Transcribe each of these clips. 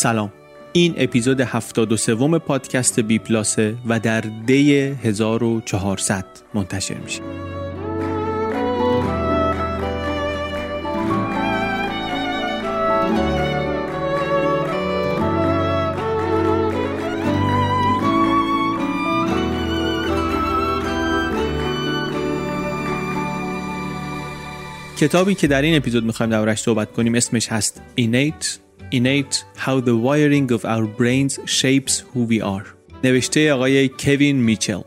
سلام. این اپیزود 73 وم پادکست بی پلاسه و در دی 1400 منتشر میشه. کتابی که در این اپیزود می‌خوایم دربارش صحبت کنیم اسمش هست Innate Innate How the Wiring of Our Brains Shapes Who We Are. نوشته آقای کوین میچل.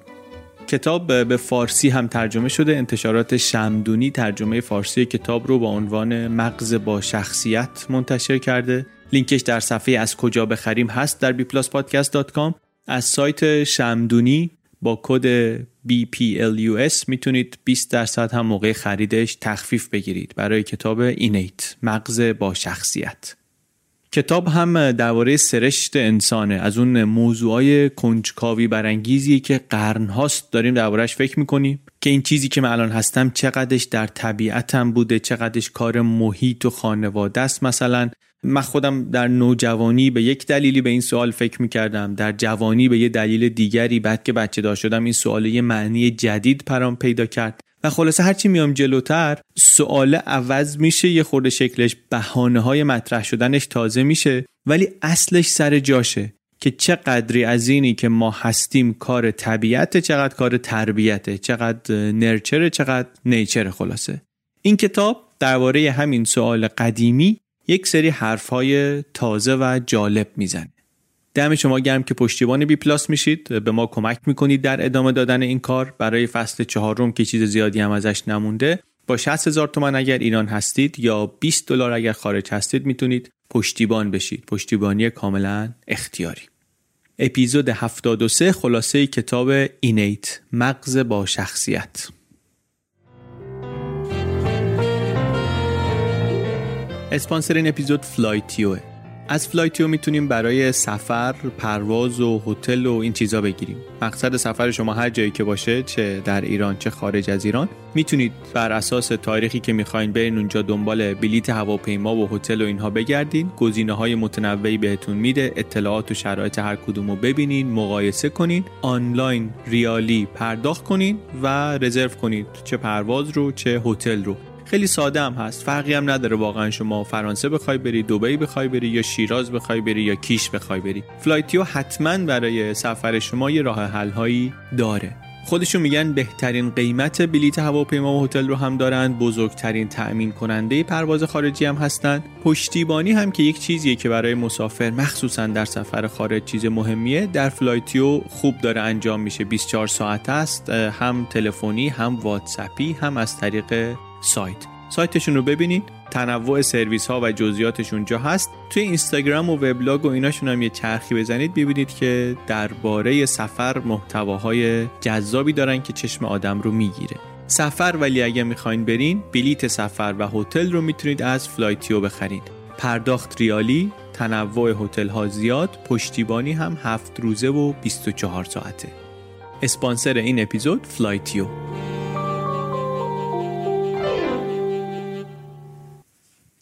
کتاب به فارسی هم ترجمه شده. انتشارات شمدونی ترجمه فارسی کتاب رو با عنوان مغز با شخصیت منتشر کرده. لینکش در صفحه از کجا بخریم هست در bpluspodcast.com از سایت شمدونی با کد BPLUS می‌تونید 20 درصد هم موقع خریدش تخفیف بگیرید. برای کتاب اینیت مغز با شخصیت. کتاب هم درباره سرشت انسانه. از اون موضوعای کنجکاوی برانگیزی که قرنهاست داریم دربارهش فکر می‌کنیم که این چیزی که من الان هستم چقدرش در طبیعتم بوده چقدرش کار محیط و خانواده است مثلا. من خودم در نوجوانی به یک دلیلی به این سوال فکر می‌کردم در جوانی به یه دلیل دیگری بعد که بچه دار شدم این سوال یه معنی جدید پرام پیدا کرد. و خلاصه هرچی میام جلوتر سوال عوض میشه یه خورده شکلش بهانه های مطرح شدنش تازه میشه ولی اصلش سر جاشه که چه قدری از اینی که ما هستیم کار طبیعت چقدر کار تربیته چقدر نرچره چقدر نیچره خلاصه. این کتاب درباره همین سوال قدیمی یک سری حرفهای تازه و جالب می‌زنه. دم شما گرم که پشتیبان بی پلاس میشید. به ما کمک می‌کنید در ادامه دادن این کار. برای فصل چهارم که چیز زیادی هم ازش نمونده با 60 هزار تومن اگر ایران هستید یا 20 دلار اگر خارج هستید می‌تونید پشتیبان بشید. پشتیبانی کاملا اختیاری. اپیزود 73 خلاصه کتاب Innate مغز با شخصیت. اسپانسر این اپیزود فلایتیوه. از فلایتیو می‌تونیم برای سفر، پرواز و هتل و این چیزا بگیریم. مقصد سفر شما هر جایی که باشه چه در ایران چه خارج از ایران می‌تونید بر اساس تاریخی که می‌خواین برین اونجا دنبال بلیت هواپیما و هتل و اینها بگردین. گزینه های متنوعی بهتون میده. اطلاعات و شرایط هر کدوم رو ببینین، مقایسه کنین، آنلاین ریالی پرداخت کنین و رزرو کنید چه پرواز رو چه هتل رو. خیلی ساده هم هست. فرقی هم نداره واقعا شما فرانسه بخوای بری دبی بخوای بری یا شیراز بخوای بری یا کیش بخوای بری. فلایتیو حتما برای سفر شما یه راه حل هایی داره. خودشون میگن بهترین قیمت بلیت هواپیما و هتل رو هم دارن بزرگترین تأمین کننده پرواز خارجی هم هستن. پشتیبانی هم که یک چیزیه که برای مسافر مخصوصا در سفر خارج چیز مهمیه. در فلایتیو خوب داره انجام میشه. 24 ساعت است هم تلفنی هم واتسپی هم از طریق سایت. سایتشون رو ببینید. تنوع سرویس ها و جزئیاتشون جا هست. توی اینستاگرام و وبلاگ و ایناشون هم یه چرخی بزنید. ببینید که درباره سفر محتواهای جذابی دارن که چشم آدم رو می‌گیره. سفر ولی اگه می‌خواین برین بلیت سفر و هتل رو می‌تونید از فلایتیو بخرید. پرداخت ریالی تنوع هتل ها زیاد پشتیبانی هم هفت روزه و 24 ساعته. اسپانسر این اپیزود فلایتیو.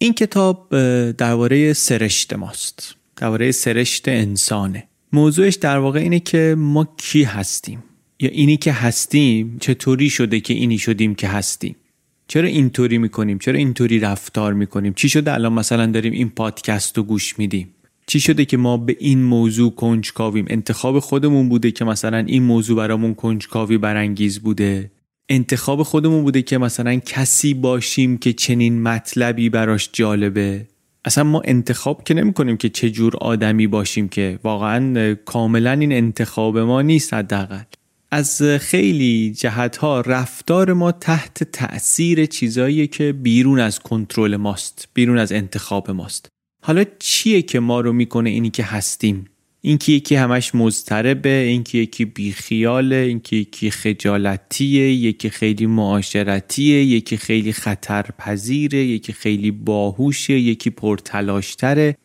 این کتاب درباره سرشت ماست درباره سرشت انسانه. موضوعش در واقع اینه که ما کی هستیم؟ یا اینی که هستیم چطوری شده که اینی شدیم که هستیم؟ چرا اینطوری می‌کنیم؟ چرا اینطوری رفتار می‌کنیم؟ چی شده الان مثلا داریم این پادکست رو گوش میدیم؟ چی شده که ما به این موضوع کنجکاویم؟ انتخاب خودمون بوده که مثلا این موضوع برامون کنجکاوی برانگیز بوده؟ انتخاب خودمون بوده که مثلا کسی باشیم که چنین مطلبی براش جالبه. اصلا ما انتخاب که نمی کنیم که چه جور آدمی باشیم که واقعا کاملا این انتخاب ما نیست حداقل. از خیلی جهت ها رفتار ما تحت تأثیر چیزایی که بیرون از کنترل ماست بیرون از انتخاب ماست. حالا چیه که ما رو می‌کنه اینی که هستیم؟ اینکه یکی همش مضطربه اینکه یکی بیخیاله اینکه یکی خجالتیه یکی خیلی معاشرتیه یکی خیلی خطرپذیره یکی خیلی باهوشه یکی پرتلاشتره.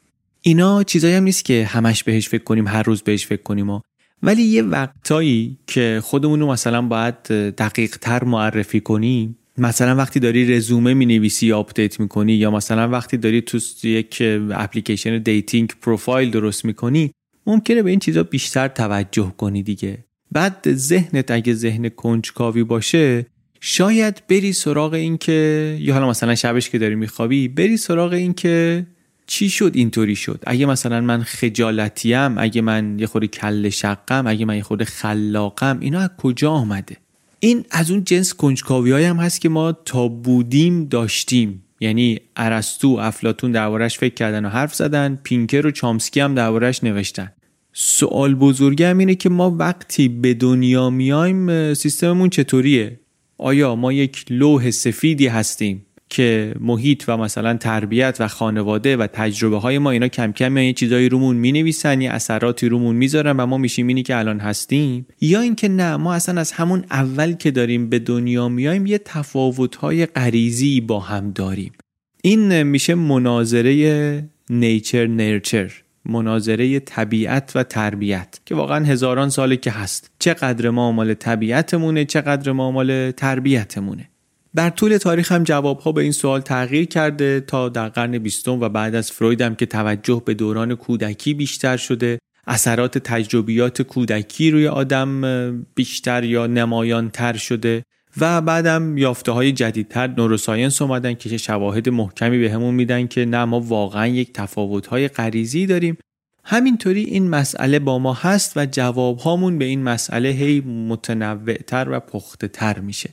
اینا چیزایی هم نیست که همش بهش فکر کنیم هر روز بهش فکر کنیم. و ولی یه وقتایی که خودمون رو مثلا باید دقیق تر معرفی کنیم مثلا وقتی داری رزومه می نویسی یا آپدیت می کنی یا مثلا وقتی داری تو یک اپلیکیشن dating پروفایل درست می کنی ممکنه به این چیزا بیشتر توجه کنی دیگه. بعد ذهنت اگه ذهن کنجکاوی باشه شاید بری سراغ این که یا حالا مثلا شبش که داری میخوابی بری سراغ این که چی شد اینطوری شد. اگه مثلا من خجالتیم اگه من یه خورده کله‌شقم اگه من یه خورده خلاقم اینا از کجا آمده؟ این از اون جنس کنجکاوی هم هست که ما تا بودیم داشتیم. یعنی ارسطو افلاطون دربارش فکر کردن و حرف زدن. پینکر و چامسکی هم دربارش نوشتن. سوال بزرگی هم اینه که ما وقتی به دنیا میایم سیستممون چطوریه؟ آیا ما یک لوح سفیدی هستیم؟ که محیط و مثلا تربیت و خانواده و تجربه های ما اینا کم کم یه چیزایی رومون می نویسن یه اثراتی رومون می‌ذارن و ما میشیم اینی که الان هستیم. یا اینکه نه ما اصلا از همون اول که داریم به دنیا میایم یه تفاوت های غریزی با هم داریم. این میشه مناظره نیچر نرچر مناظره طبیعت و تربیت که واقعا هزاران ساله که هست. چقدر ما مال طبیعتمونه چقدر ما مال تربیتمونه. در طول تاریخ هم جوابها به این سوال تغییر کرده تا در قرن بیستم و بعد از فروید هم که توجه به دوران کودکی بیشتر شده اثرات تجربیات کودکی روی آدم بیشتر یا نمایان تر شده و بعدم یافته های جدیدتر نوروساینس اومدن که شواهد محکمی به همون میدن که نه ما واقعا یک تفاوت های غریزی داریم. همینطوری این مسئله با ما هست و جواب هامون به این مسئله هی متنوعتر و پخته تر میشه.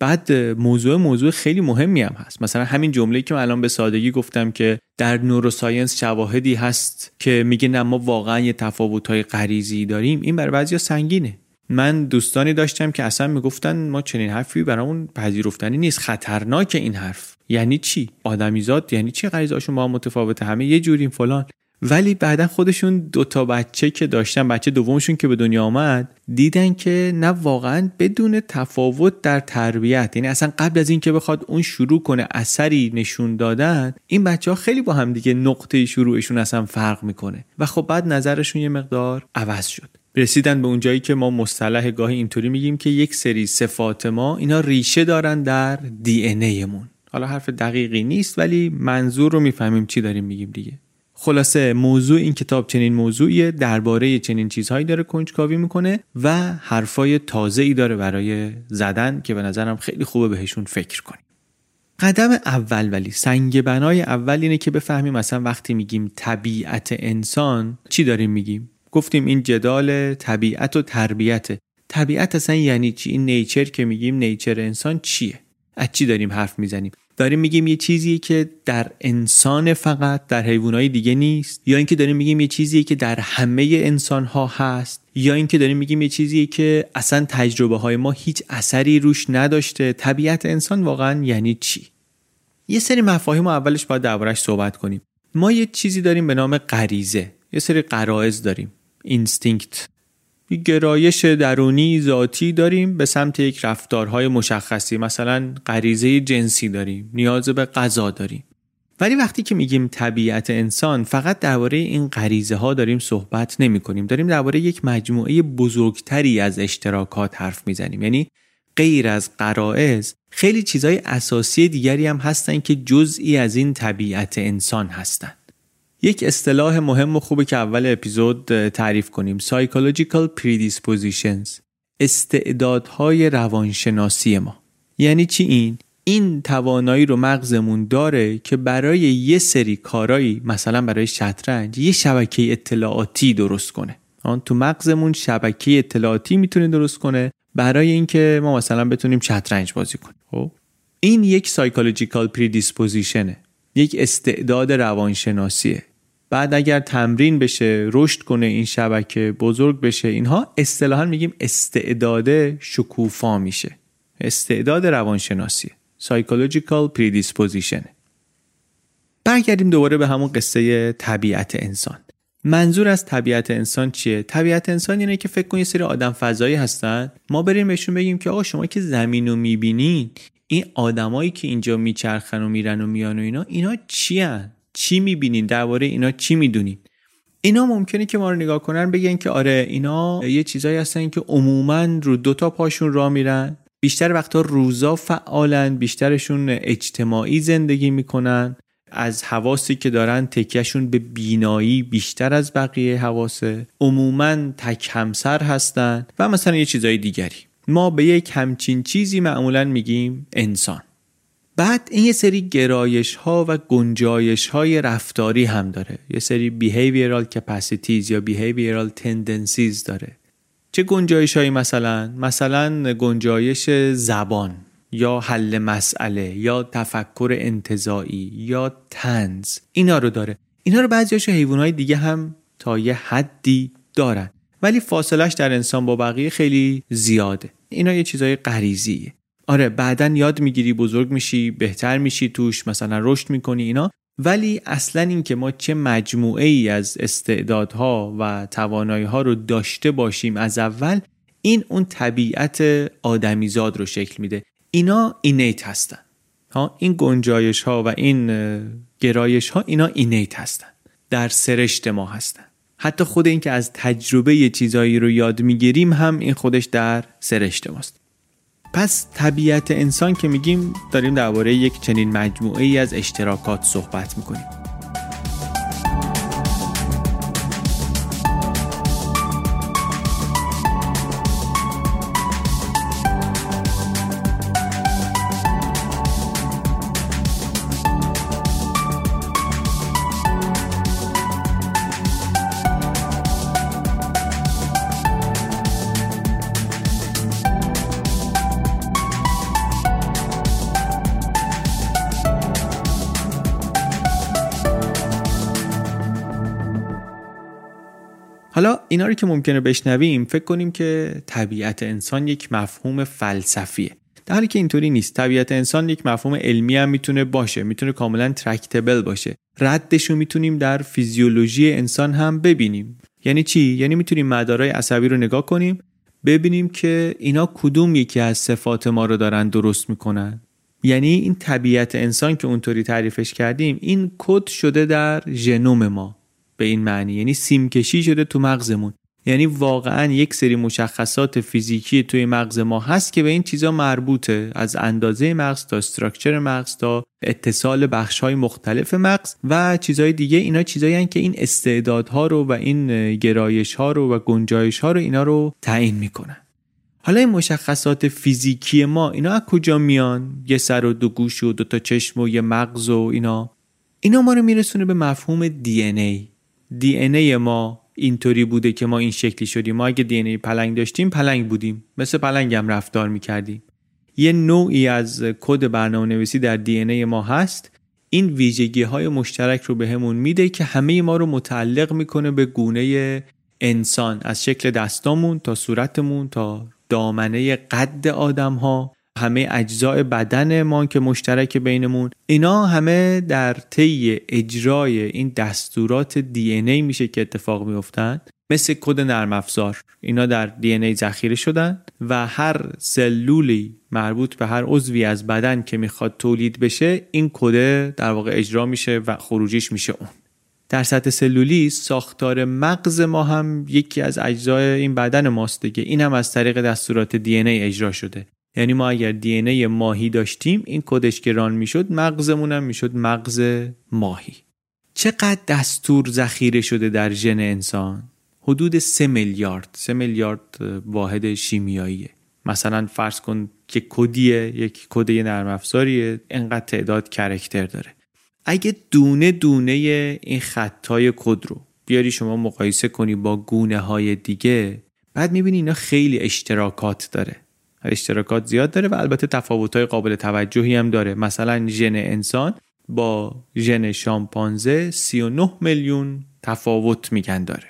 بعد موضوع موضوع خیلی مهمی هم هست. مثلا همین جمله که من الان به سادگی گفتم که در نوروساینس شواهدی هست که میگه نه ما واقعا یه تفاوت های غریزی داریم. این برای بعضیا سنگینه. من دوستانی داشتم که اصلا می‌گفتن ما چنین حرفی برامون پذیرفتنی نیست. خطرناک این حرف. یعنی چی؟ آدمیزاد یعنی چی غریزهاشون با هم متفاوته؟ همه یه جوریم فلان. ولی بعدا خودشون دوتا بچه که داشتن بچه دومشون که به دنیا آمد دیدن که نه واقعا بدون تفاوت در تربیت. یعنی اصلا قبل از اینکه بخواد اون شروع کنه اثری نشون دادن این بچه ها خیلی با هم دیگه نقطه شروعشون اصلا فرق می‌کنه. و خب بعد نظرشون یه مقدار عوض شد. رسیدن به اون جایی که ما مصطلح گاهی اینطوری میگیم که یک سری صفات ما اینا ریشه دارن در دی ایمون. حالا حرف دقیقی نیست ولی منظور رو می‌فهمیم چی داریم میگیم دیگه. خلاصه موضوع این کتاب چنین موضوعیه درباره چنین چیزهایی داره کنجکاوی می‌کنه و حرفای تازه ای داره برای زدن که به نظرم خیلی خوبه بهشون فکر کنیم. قدم اول ولی سنگ بنای اول اینه که بفهمیم مثلا وقتی میگیم طبیعت انسان چی داریم میگیم؟ گفتیم این جدال طبیعت و تربیت. طبیعت اصلا یعنی چی؟ این نیچر که میگیم نیچر انسان چیه؟ از چی داریم حرف می‌زنیم؟ داریم میگیم یه چیزی که در انسان فقط در حیوانات دیگه نیست یا اینکه داریم میگیم یه چیزی که در همه انسان ها هست یا اینکه داریم میگیم یه چیزی که اصلا تجربه های ما هیچ اثری روش نداشته. طبیعت انسان واقعا یعنی چی؟ یه سری مفاهیم اولش باید دربارش صحبت کنیم. ما یه چیزی داریم به نام غریزه یه سری قرائز داریم. اینستینکت. گرایش درونی ذاتی داریم به سمت یک رفتارهای مشخصی مثلا غریزه جنسی داریم نیاز به غذا داریم. ولی وقتی که میگیم طبیعت انسان فقط درباره این غریزه ها داریم صحبت نمی کنیم داریم درباره یک مجموعه بزرگتری از اشتراکات حرف می‌زنیم. یعنی غیر از قرائز خیلی چیزهای اساسی دیگری هم هستن که جزئی از این طبیعت انسان هستند یک اصطلاح مهم و خوبه که اول اپیزود تعریف کنیم. Psychological Predispositions استعدادهای روانشناسی ما. یعنی چی این؟ این توانایی رو مغزمون داره که برای یه سری کارایی مثلا برای شطرنج یه شبکه اطلاعاتی درست کنه. اون تو مغزمون شبکه اطلاعاتی می‌تونه درست کنه برای اینکه ما مثلا بتونیم شطرنج بازی کنیم. خب؟ این یک psychological predisposition ه یک استعداد روانشناسیه. بعد اگر تمرین بشه رشد کنه این شبکه بزرگ بشه اینها اصطلاحا میگیم استعداد شکوفا میشه. استعداد روانشناسی psychological predisposition برگردیم دوباره به همون قصه طبیعت انسان. منظور از طبیعت انسان چیه؟ طبیعت انسان اینه که فکر کن یه سری آدم فضایی هستن. ما بریم بهشون بگیم که آقا شما که زمین رو می‌بینین این آدمایی که اینجا میچرخن و میرن و میان و اینا اینا چی چی می‌بینین؟ درباره اینا چی می‌دونین؟ اینا ممکنه که ما رو نگاه کنن بگن که آره اینا یه چیزایی هستن که عموما رو دوتا پاشون راه میرن. بیشتر وقتا روزا فعالن بیشترشون اجتماعی زندگی می‌کنن. از حواسی که دارن تکیهشون به بینایی بیشتر از بقیه حواسه. عموما تک همسر هستن و مثلا یه چیزای دیگری. ما به یک همچین چیزی معمولا میگیم انسان. بعد این یه سری گرایش ها و گنجایش های رفتاری هم داره. یه سری behavioral capacities یا behavioral tendencies داره. چه گنجایش هایی مثلا؟ مثلا گنجایش زبان یا حل مسئله یا تفکر انتظایی یا تنز. اینا رو داره. اینا رو بعضیاش های دیگه هم تا یه حدی دارن. ولی فاصلش در انسان با بقیه خیلی زیاده. اینا یه چیزای غریزیه. آره بعدا یاد می‌گیری بزرگ میشی بهتر میشی توش مثلا رشد می‌کنی اینا. ولی اصلا اینکه ما چه مجموعه ای از استعدادها و توانایی ها رو داشته باشیم از اول این اون طبیعت آدمیزاد رو شکل میده. اینا اینیت هستن. ها این گنجایش ها و این گرایش ها اینا اینیت هستن. در سرشت ما هستن. حتی خود این که از تجربه چیزایی رو یاد می‌گیریم هم این خودش در سرشت ماست. پس طبیعت انسان که میگیم داریم درباره یک چنین مجموعه ای از اشتراکات صحبت می‌کنیم. اینا رو که ممکنه بشنویم فکر کنیم که طبیعت انسان یک مفهوم فلسفیه. در حالی که اینطوری نیست. طبیعت انسان یک مفهوم علمی هم می‌تونه باشه می‌تونه کاملا ترکتبل باشه. ردش رو می‌تونیم در فیزیولوژی انسان هم ببینیم. یعنی چی؟ یعنی می‌تونیم مدارای عصبی رو نگاه کنیم ببینیم که اینا کدوم یکی از صفات ما رو دارن درست می‌کنن. یعنی این طبیعت انسان که اونطوری تعریفش کردیم این کد شده در ژنوم ما. به این معنی. یعنی سیم کشی شده تو مغزمون. یعنی واقعا یک سری مشخصات فیزیکی توی مغز ما هست که به این چیزا مربوطه. از اندازه مغز تا استراکچر مغز تا اتصال بخش های مختلف مغز و چیزهای دیگه. اینا چیزایی که این استعدادها رو و این گرایش ها رو و گنجایش ها رو اینا رو تعیین می‌کنن. حالا این مشخصات فیزیکی ما اینا از کجا میان؟ یه سر و دو گوش و دو تا چشم و یه مغز و اینا. اینا ما رو میرسونه به مفهوم ای. دی ای ما اینطوری بوده که ما این شکلی شدیم. ما اگه دی ای پلنگ داشتیم پلنگ بودیم. مثل پلنگ هم رفتار می‌کردیم. یه نوعی از کد برنامه نویسی در دی ای ما هست. این ویژگی های مشترک رو بهمون به میده که همه ما رو متعلق می‌کنه به گونه انسان. از شکل دستامون تا صورتمون تا دامنه قد آدم ها همه اجزای بدن ما که مشترک بینمون اینا همه در طی اجرای این دستورات دی ای میشه که اتفاق میفتن مثل کد نرم افزار. اینا در دی ای ذخیره شدن و هر سلولی مربوط به هر عضوی از بدن که می‌خواد تولید بشه این کد در واقع اجرا میشه و خروجیش میشه اون. در سطح سلولی ساختار مغز ما هم یکی از اجزای این بدن ماست دیگه. این هم از طریق دستورات دی ای اجرا شده. یعنی ما اگر دی ای ماهی داشتیم این کدش که ران می‌شد مغزمون هم می‌شد مغز ماهی. چقدر دستور ذخیره شده در ژن انسان؟ حدود 3 میلیارد 3 میلیارد واحد شیمیاییه. مثلا فرض کن که کدیه یک کد نرم افزاریه انقدر تعداد کرکتر داره. اگه دونه دونه این خطای کد رو بیاری شما مقایسه کنی با گونه های دیگه بعد می‌بینی اینا خیلی اشتراکات داره. اشتراکات زیاد داره و البته تفاوت های قابل توجهی هم داره. مثلا ژن انسان با ژن شامپانزه 39 میلیون تفاوت میگن داره.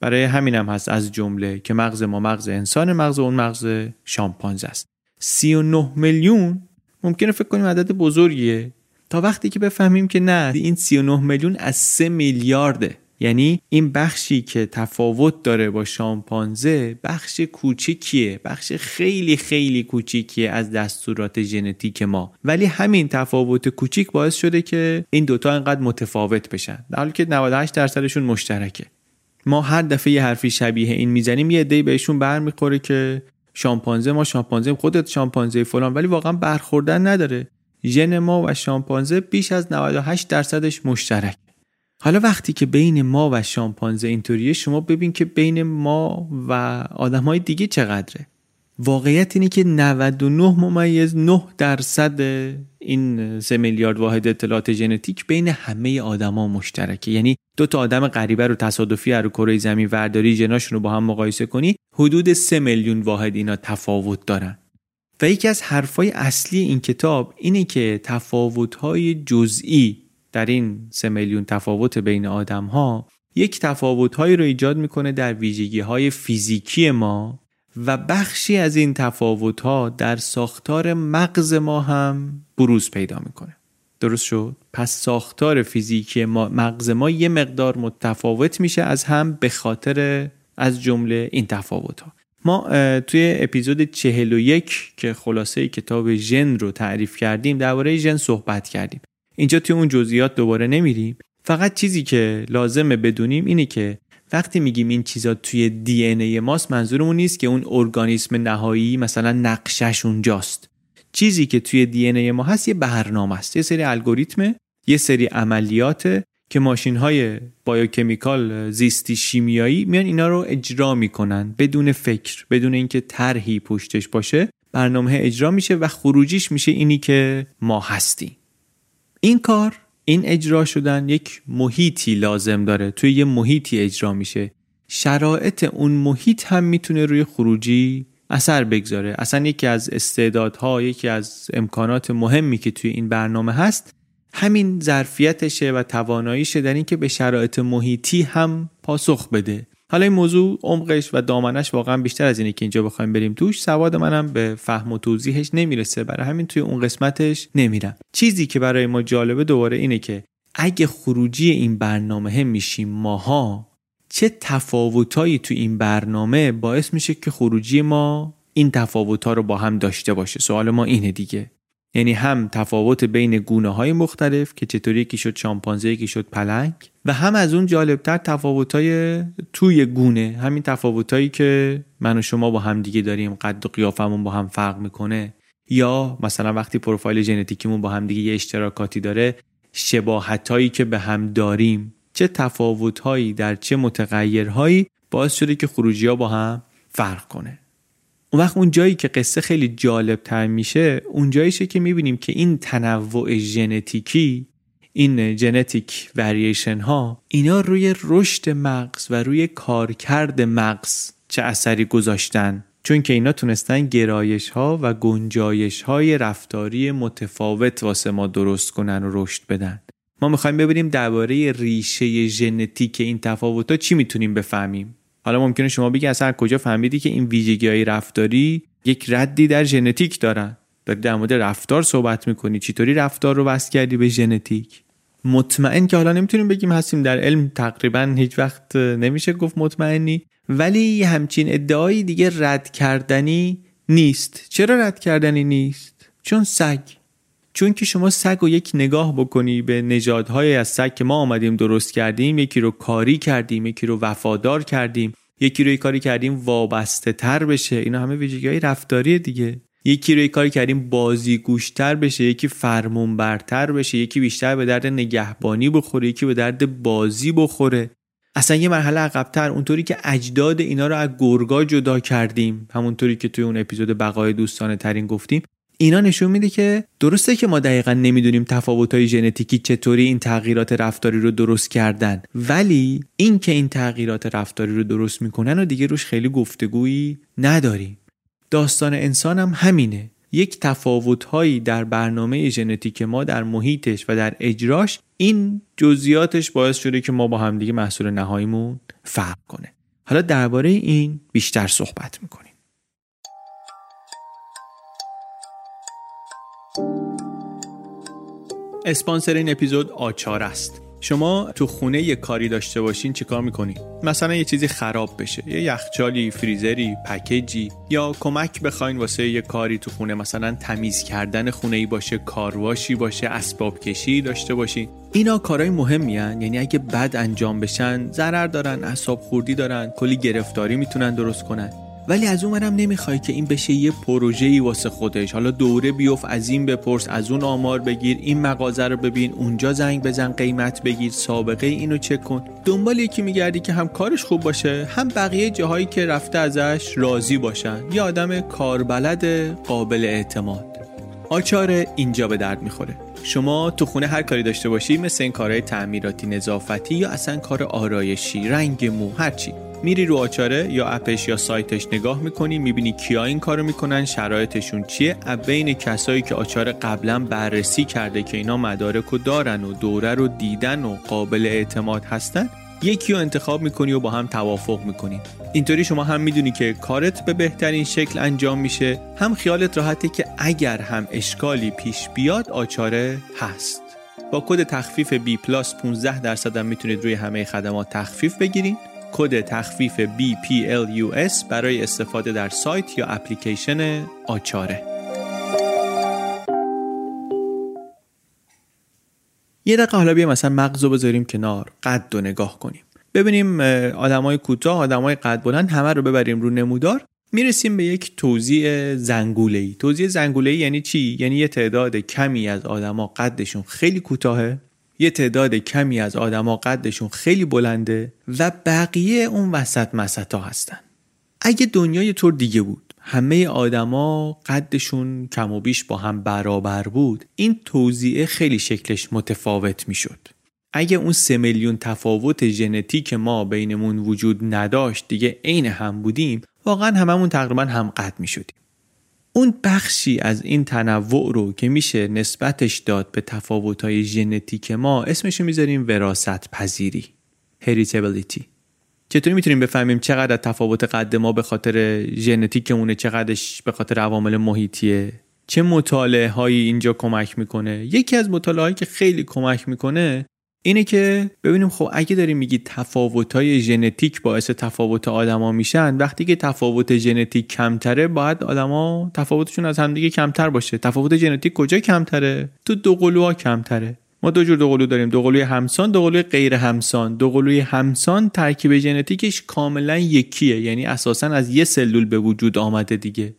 برای همین هم هست از جمله که مغز ما مغز انسان مغز اون مغز شامپانزه است. 39 میلیون ممکنه فکر کنیم عدد بزرگیه. تا وقتی که بفهمیم که نه این 39 میلیون از 3 میلیارده. یعنی این بخشی که تفاوت داره با شامپانزه بخش کوچیکیه بخش خیلی خیلی کوچیکیه از دستورات ژنتیک ما. ولی همین تفاوت کوچیک باعث شده که این دوتا انقدر متفاوت بشن. در حالی که 98 درصدشون مشترکه. ما هر دفعه یه حرفی شبیه این می‌زنیم یه عده‌ای بهشون برمیخوره که شامپانزه ما شامپانزه خودت شامپانزه فلان ولی واقعا برخوردن نداره. ژن ما و شامپانزه بیش از 98 درصدش مشترک. حالا وقتی که بین ما و شامپانزه اینطوریه شما ببین که بین ما و آدم های دیگه چقدره. واقعیت اینه که 99 ممیز 9 درصد این 3 میلیارد واحد اطلاعات ژنتیک بین همه آدما مشترکه. یعنی دو تا آدم غریبه رو تصادفی رو کره زمین ورداری جناشون رو با هم مقایسه کنی حدود 3 میلیون واحد اینا تفاوت دارن. و یکی از حرفای اصلی این کتاب اینه که تفاوت‌های جزئی در این سه میلیون تفاوت بین آدم ها یک تفاوت هایی رو ایجاد می‌کنه در ویژگی های فیزیکی ما و بخشی از این تفاوت ها در ساختار مغز ما هم بروز پیدا می‌کنه. درست شد؟ پس ساختار فیزیکی ما مغز ما یه مقدار متفاوت میشه از هم به خاطر از جمله این تفاوت ها ما توی اپیزود 41 که خلاصه کتاب ژن رو تعریف کردیم درباره ژن صحبت کردیم. اینجا توی اون جزئیات دوباره نمیریم. فقط چیزی که لازمه بدونیم اینه که وقتی میگیم این چیزا توی دی ای ماست منظورمون نیست که اون ارگانیسم نهایی مثلا نقشش اونجاست. چیزی که توی دی ای ما هست یه برنامه است یه سری الگوریتمه یه سری عملیات که ماشین های بایوکمیکال زیستی شیمیایی میان اینا رو اجرا می‌کنن بدون فکر بدون اینکه طرحی پشتش باشه. برنامه اجرا میشه و خروجیش میشه اینی که ما هستیم. این کار این اجرا شدن یک محیطی لازم داره. توی یه محیطی اجرا میشه. شرایط اون محیط هم می‌تونه روی خروجی اثر بگذاره. اصلا یکی از استعدادها یکی از امکانات مهمی که توی این برنامه هست همین ظرفیتشه و تواناییشه در اینکه به شرایط محیطی هم پاسخ بده. حالا این موضوع عمقش و دامنش واقعا بیشتر از اینه که اینجا بخوایم بریم توش. سواد منم به فهم و توضیحش نمی‌رسه. برای همین توی اون قسمتش نمیرم. چیزی که برای ما جالبه دوباره اینه که اگه خروجی این برنامه میشیم ماها چه تفاوتایی تو این برنامه باعث میشه که خروجی ما این تفاوتها رو با هم داشته باشه؟ سوال ما اینه دیگه. یعنی هم تفاوت بین گونه های مختلف که چطوری یکی شد شامپانزه یکی شد پلنگ و هم از اون جالبتر تفاوت های توی گونه همین تفاوت هایی که من و شما با هم دیگه داریم قد و قیافمون با هم فرق می‌کنه. یا مثلا وقتی پروفایل ژنتیکیمون با هم دیگه یه اشتراکاتی داره شباهت هایی که به هم داریم چه تفاوت هایی در چه متغیرهایی باعث شده که خروجی ها با هم فرق کنه. اون وقت اون جایی که قصه خیلی جالب تر میشه اون جاییشه که می‌بینیم که این تنوع ژنتیکی این ژنتیک وریشن ها اینا روی رشد مغز و روی کارکرد مغز چه اثری گذاشتن؟ چون که اینا تونستن گرایش ها و گنجایش های رفتاری متفاوت واسه ما درست کنن و رشد بدن. ما می‌خوایم ببینیم درباره ریشه ژنتیک این تفاوت ها چی می‌تونیم بفهمیم. حالا ممکنه شما بگی اصلا کجا فهمیدی که این ویژگی های رفتاری یک ردی در ژنتیک دارن؟ داری در مورد رفتار صحبت می‌کنی. چطوری رفتار رو وصل کردی به ژنتیک؟ مطمئن که حالا نمی‌تونیم بگیم هستیم در علم تقریبا هیچ وقت نمیشه گفت مطمئنی. ولی همچین ادعایی دیگه رد کردنی نیست. چرا رد کردنی نیست؟ چون سگ. چون که شما سگ رو یک نگاه بکنی به نژادهای از سگ که ما آمدیم درست کردیم یکی رو کاری کردیم یکی رو وفادار کردیم یکی رو کاری کردیم وابسته تر بشه. اینا همه ویژگی های رفتاری دیگه. یکی رو کاری کردیم بازی گوشتر بشه یکی فرمون برتر بشه یکی بیشتر به درد نگهبانی بخوره یکی به درد بازی بخوره. اصلا یه مرحله عقبتر اونطوری که اجداد اینا رو از گرگا جدا کردیم همونطوری که توی اون اپیزود بقای دوستانه ترین گفتیم. اینا نشون میده که درسته که ما دقیقا نمی‌دونیم تفاوت‌های ژنتیکی چطوری این تغییرات رفتاری رو درست کردن. ولی این که این تغییرات رفتاری رو درست می‌کنن و دیگه روش خیلی گفتگویی نداریم. داستان انسان هم همینه. یک تفاوتهایی در برنامه ژنتیک ما در محیطش و در اجراش این جزئیاتش باعث شده که ما با همدیگه محصول نهاییمون فرق کنه. حالا درباره این بیشتر صحبت می‌کنیم. اسپانسر این اپیزود آچار است. شما تو خونه یه کاری داشته باشین چیکار می‌کنین مثلا یه چیزی خراب بشه یه یخچالی فریزری پکیجی یا کمک بخواین واسه یه کاری تو خونه مثلا تمیز کردن خونه ای باشه کارواشی باشه اسباب کشی داشته باشین اینا کارهای مهمی هن. یعنی اگه بد انجام بشن ضرر دارن اعصاب خوردی دارن کلی گرفتاری می‌تونن درست کنن ولی از اونورم نمی‌خوای که این بشه یه پروژه‌ای واسه خودش. حالا دوره بیوف از این بپرس از اون آمار بگیر این مغازه رو ببین اونجا زنگ بزن قیمت بگیر سابقه اینو چک کن. دنبال یکی میگردی که هم کارش خوب باشه هم بقیه جاهایی که رفته ازش راضی باشن. یه آدم کاربلد قابل اعتماد. آچار اینجا به درد می‌خوره. شما تو خونه هر کاری داشته باشی مثل این کارهای تعمیراتی نظافتی یا اصلا کار آرایشی رنگ مو هرچی. میری رو آچاره یا اپش یا سایتش نگاه می‌کنی می‌بینی کیا این کارو می‌کنن شرایطشون چیه؟ بین کسایی که آچاره قبلا بررسی کرده که اینا مدارک رو دارن و دوره رو دیدن و قابل اعتماد هستن یکی رو انتخاب می‌کنی و با هم توافق می‌کنی. اینطوری شما هم می‌دونی که کارت به بهترین شکل انجام میشه. هم خیالت راحته که اگر هم اشکالی پیش بیاد آچاره هست. با کد تخفیف B 15 درصد هم می‌تونید روی همه خدمات تخفیف بگیرید. کد تخفیف BPLUS برای استفاده در سایت یا اپلیکیشن آچاره. یه دقیقه حالا بیا مثلا مغز رو بذاریم کنار. قد رو نگاه کنیم. ببینیم آدمای کوتاه آدمای قد بلند همه رو ببریم رو نمودار. می‌رسیم به یک توضیح زنگوله‌ای. توضیح زنگوله‌ای یعنی چی؟ یعنی یه تعداد کمی از آدما قدشون خیلی کوتاهه. یه تعداد کمی از آدما قدشون خیلی بلنده و بقیه اون وسط مسطا هستن اگه دنیای طور دیگه بود همه آدما قدشون کم و بیش با هم برابر بود این توضیح خیلی شکلش متفاوت می‌شد اگه اون سه میلیون تفاوت ژنتیک ما بینمون وجود نداشت دیگه عین هم بودیم واقعا هممون تقریبا هم قد می شدیم. اون بخشی از این تنوع رو که میشه نسبتش داد به تفاوت‌های ژنتیک ما اسمشو می‌ذاریم وراثت پذیری هریتابیلیتی چطوری می‌تونیم بفهمیم چقدر تفاوت قد ما به خاطر ژنتیکمونه چقدرش به خاطر عوامل محیطیه. چه مطالعه هایی اینجا کمک می‌کنه؟ یکی از مطالعه هایی که خیلی کمک می‌کنه اینه که ببینیم خب اگه داریم میگی تفاوت‌های ژنتیک باعث تفاوت آدما میشن وقتی که تفاوت ژنتیک کمتره باید آدما تفاوتشون از همدیگه کمتر باشه. تفاوت ژنتیک کجا کمتره؟ تو دو قلوها کمتره. ما دو جور دو قلو داریم. دو قلوی همسان دو قلوی غیر همسان. دو قلوی همسان ترکیب ژنتیکش کاملا یکیه یعنی اساسا از یه سلول به وجود آمده دیگه.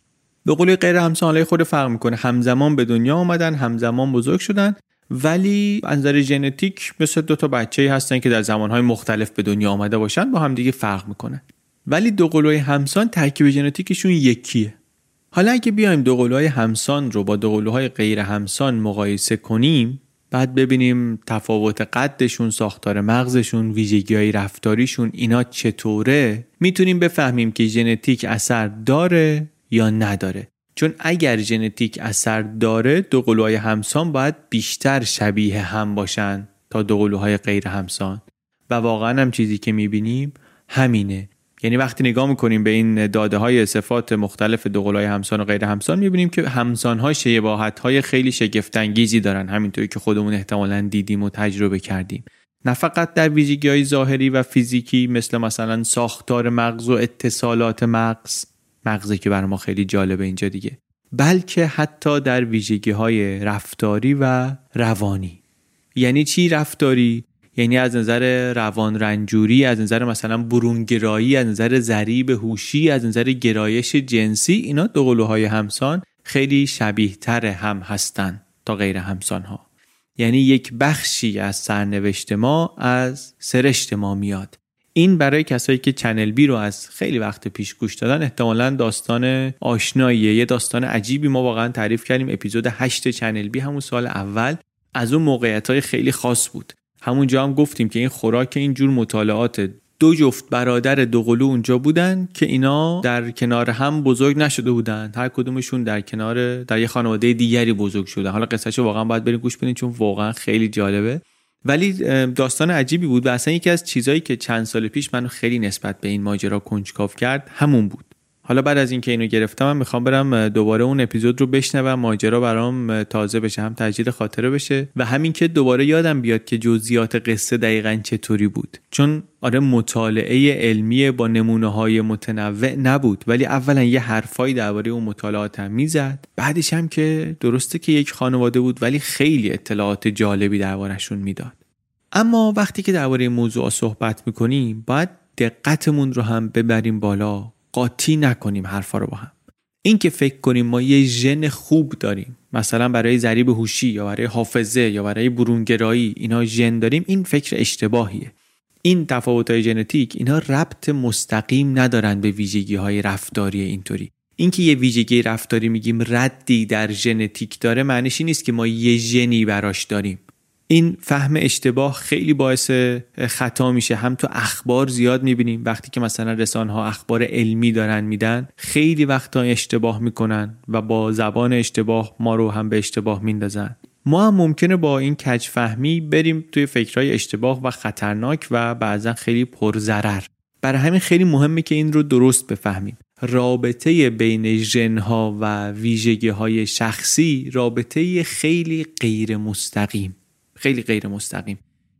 دو قلوی غیر همسان خود فرق می‌کنه. همزمان به دنیا آمدن همزمان بزرگ شدن. ولی از نظر ژنتیک مثل دو تا بچه هستن که در زمانهای مختلف به دنیا آمده باشن با هم دیگه فرق می‌کنن. ولی دو قلوی همسان ترکیب ژنتیکشون یکیه. حالا اگه بیایم دوقلوهای همسان رو با دوقلوهای غیر همسان مقایسه کنیم بعد ببینیم تفاوت قدشون، ساختار مغزشون، ویژگی های رفتاریشون اینا چطوره می‌تونیم بفهمیم که ژنتیک اثر داره یا نداره. چون اگر ژنتیک اثر داره دوقلوهای همسان باید بیشتر شبیه هم باشن تا دوقلوهای غیر همسان. و واقعا هم چیزی که می‌بینیم همینه. یعنی وقتی نگاه می‌کنیم به این داده های صفات مختلف دوقلوهای همسان و غیر همسان می‌بینیم که همسان ها شباهت های خیلی شگفتانگیزی دارن. همینطوری که خودمون احتمالا دیدیم و تجربه کردیم. نه فقط در ویژگی های ظاهری و فیزیکی مثل مثلا ساختار مغز و اتصالات مغز. مغزی که بر ما خیلی جالبه اینجا دیگه. بلکه حتی در ویژگی های رفتاری و روانی. یعنی چی رفتاری؟ یعنی از نظر روان رنجوری از نظر مثلا برونگرایی از نظر ضریب هوشی از نظر گرایش جنسی اینا دوقلوهای همسان خیلی شبیه تر هم هستن تا غیر همسان ها یعنی یک بخشی از سرنوشت ما از سرشت ما میاد. این برای کسایی که چنل بی رو از خیلی وقت پیش گوش دادن احتمالا داستان آشناییه یه داستان عجیبی ما واقعا تعریف کردیم. اپیزود 8 چنل بی همون سال اول از اون موقعیت های خیلی خاص بود. همونجا هم گفتیم که این خوراک اینجور مطالعات دو جفت برادر دوقلو اونجا بودن که اینا در کنار هم بزرگ نشده بودن. هر کدومشون در کنار در یه خانواده دیگری بزرگ شده حالا قصهش واقعا باید بریم گوش بدین چون واقعا خیلی جالبه. ولی داستان عجیبی بود و اصلا یکی از چیزهایی که چند سال پیش منو خیلی نسبت به این ماجرا کنجکاو کرد همون بود. حالا بعد از اینکه اینو گرفتم من می‌خوام برم دوباره اون اپیزود رو بشنوم ماجرا برام تازه بشه هم تجدید خاطره بشه و همین که دوباره یادم بیاد که جزئیات قصه دقیقا چطوری بود. چون آره مطالعه علمی با نمونه های متنوع نبود ولی اولا یه حرفایی درباره اون مطالعات هم می‌زد. بعدش هم که درسته که یک خانواده بود ولی خیلی اطلاعات جالبی دربارهشون می‌داد. اما وقتی که درباره موضوع صحبت می‌کنیم باید دقتمون رو هم ببریم بالا. قاطی نکنیم حرفا رو با هم. این که فکر کنیم ما یه ژن خوب داریم مثلا برای ذریب هوشی یا برای حافظه یا برای برونگرایی اینا ژن داریم این فکر اشتباهیه. این تفاوت های ژنتیک اینا ربط مستقیم ندارن به ویژگی های رفتاری اینطوری. اینکه یه ویژگی رفتاری میگیم ردی در ژنتیک داره معنیش نیست که ما یه ژنی براش داریم. این فهم اشتباه خیلی باعث خطا میشه. هم تو اخبار زیاد می‌بینیم. وقتی که مثلا رسانه ها اخبار علمی دارن میدن خیلی وقتا اشتباه می‌کنن و با زبان اشتباه ما رو هم به اشتباه میندازن. ما هم ممکنه با این کج فهمی بریم توی فکرهای اشتباه و خطرناک و بعضا خیلی پرضرر. برای همین خیلی مهمه که این رو درست بفهمیم. رابطه بین ژنها و ویژگی های شخصی رابطه خیلی غیر مستقیم خیلی غیر مستقیم.